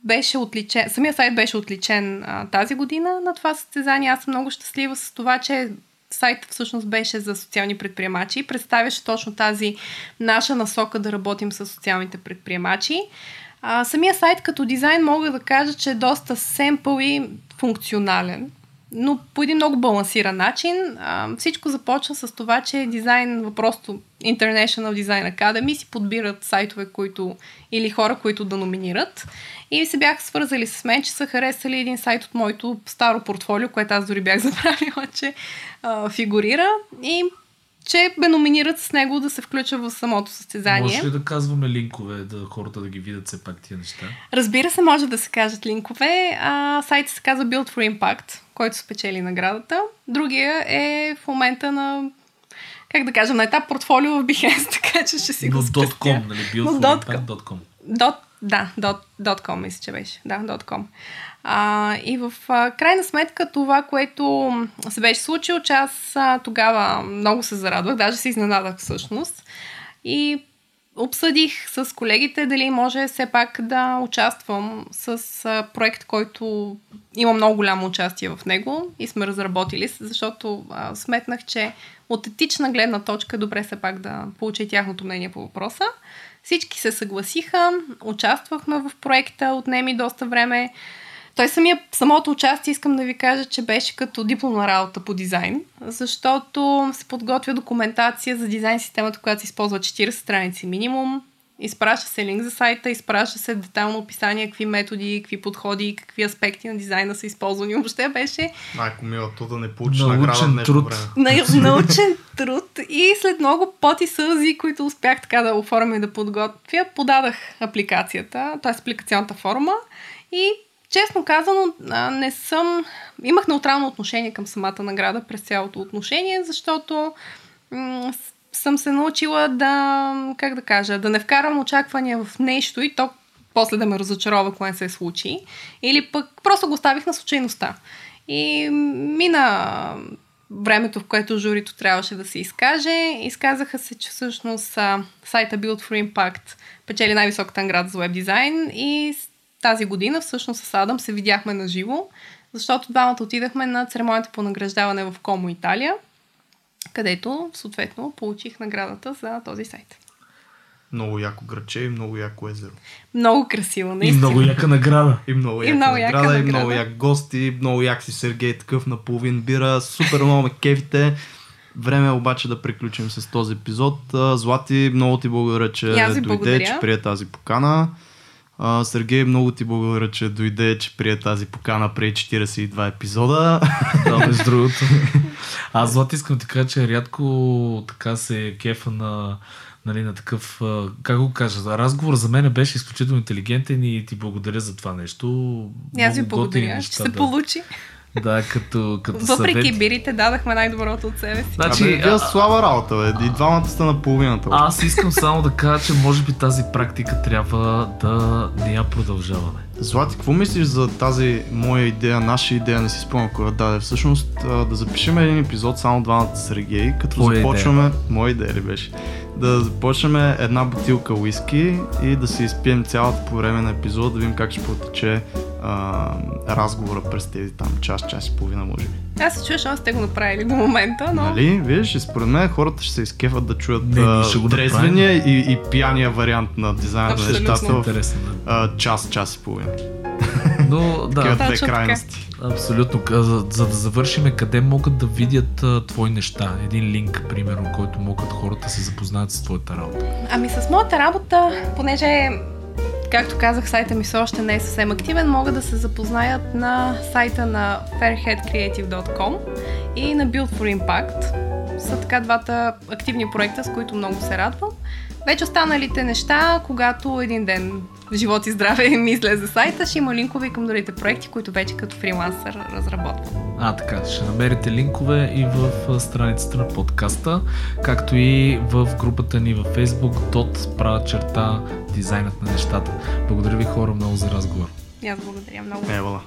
Speaker 3: беше отличен, самия сайт беше отличен а, тази година на това състезание. Аз съм много щастлива с това, че сайтът всъщност беше за социални предприемачи и представяше точно тази наша насока да работим с социалните предприемачи. А, самия сайт като дизайн мога да кажа, че е доста семпъл и функционален но по един много балансиран начин. А, всичко започна с това, че дизайн, просто International Design Academy си подбират сайтове, които или хора, които да номинират. И се бяха свързали с мен, че са харесали един сайт от моето старо портфолио, което аз дори бях забравила, че а, фигурира. И че ме номинират с него да се включа в самото състезание.
Speaker 2: Може ли да казваме линкове, да хората да ги видят все пак тия неща?
Speaker 3: Разбира се, може да се кажат линкове. А, сайтът се казва Build for Impact, който спечели наградата. Другия е в момента на как да кажем, на етап портфолио в Behance, така че ще си
Speaker 2: Но
Speaker 3: го
Speaker 2: спестя. .com, нали? Build
Speaker 3: Dot, да, dot, .com мисля, че беше. Да, .com. А, и в а, крайна сметка това, което се беше случило, че аз а, тогава много се зарадвах, даже се изненадах всъщност. И обсъдих с колегите дали може все пак да участвам с а, проект, който има много голямо участие в него и сме разработили, защото а, сметнах, че от етична гледна точка е добре все пак да получа тяхното мнение по въпроса. Всички се съгласиха, участвахме в проекта, отнеми доста време. Той самия, самото участие искам да ви кажа, че беше като дипломна работа по дизайн, защото се подготвя документация за дизайн системата, която се използва 40 страници минимум. Изпраща се линк за сайта, изпраща се детайлно описание, какви методи, какви подходи, какви аспекти на дизайна са използвани. Въобще беше...
Speaker 1: Майко мила, то да не получиш награда
Speaker 2: днес труд.
Speaker 3: време. научен труд и след много поти сълзи, които успях така да оформя и да подготвя, подадах апликацията, т.е. апликационната форма и Честно казано, не съм... Имах неутрално отношение към самата награда през цялото отношение, защото съм се научила да, как да кажа, да не вкарам очаквания в нещо и то после да ме разочарова, кое се случи. Или пък просто го оставих на случайността. И мина времето, в което журито трябваше да се изкаже. Изказаха се, че всъщност сайта Build for Impact печели най-високата награда за веб дизайн и тази година всъщност с Адам се видяхме на живо, защото двамата отидахме на церемонията по награждаване в Комо Италия, където съответно получих наградата за този сайт.
Speaker 1: Много яко граче и много яко езеро.
Speaker 3: Много красиво, наистина.
Speaker 2: И много яка награда.
Speaker 1: И много, и яка, много награда, яка награда, и много як гости, много як си Сергей такъв на половин бира, супер много ме кефите. Време е обаче да приключим с този епизод. Злати, много ти благодаря, че дойде, благодаря. че прие тази покана. А, Сергей, много ти благодаря, че дойде, че прие тази покана преди 42 епизода.
Speaker 2: Да, между другото. Аз, Злат, искам да кажа, че рядко така се кефа на, нали, на такъв, как го кажа, разговор за мен беше изключително интелигентен и ти благодаря за това нещо.
Speaker 3: Аз ви благодаря, че се да. получи.
Speaker 2: Да, като, като
Speaker 3: Въпреки
Speaker 2: съвет.
Speaker 3: бирите, дадахме най-доброто от себе си.
Speaker 1: Значи, Абе, а... слава работа, бе. И двамата сте на половината. Бе.
Speaker 2: Аз искам само да кажа, че може би тази практика трябва да не я продължаваме.
Speaker 1: Злати, какво мислиш за тази моя идея, наша идея, не си спомням кога даде. Всъщност да запишем един епизод само двамата с Сергей, като Твоя започваме... Идея. Моя идея ли беше? Да започнем една бутилка уиски и да се изпием цялата по време на епизода, да видим как ще протече а, разговора през тези там час, час и половина, може би.
Speaker 3: Аз се чуя, защото сте го направили до момента, но...
Speaker 1: Нали, виж, според мен хората ще се изкефат да чуят трезвения и, и пияния вариант на дизайна на нещата в час, час и половина.
Speaker 2: Но да,
Speaker 1: две крайности.
Speaker 2: Абсолютно. За, за да завършиме, къде могат да видят а, твои неща? Един линк, примерно, който могат хората да се запознаят с твоята работа.
Speaker 3: Ами с моята работа, понеже както казах, сайта ми все още не е съвсем активен, могат да се запознаят на сайта на fairheadcreative.com и на Build for Impact. Са така двата активни проекта, с които много се радвам. Вече останалите неща, когато един ден живот и здраве ми излезе сайта, ще има линкове към другите проекти, които вече като фрилансър разработвам.
Speaker 2: А, така, ще намерите линкове и в страницата на подкаста, както и в групата ни във Facebook, dot, права черта, дизайнът на нещата. Благодаря ви хора много за разговор.
Speaker 3: И аз благодаря много.
Speaker 1: Евала.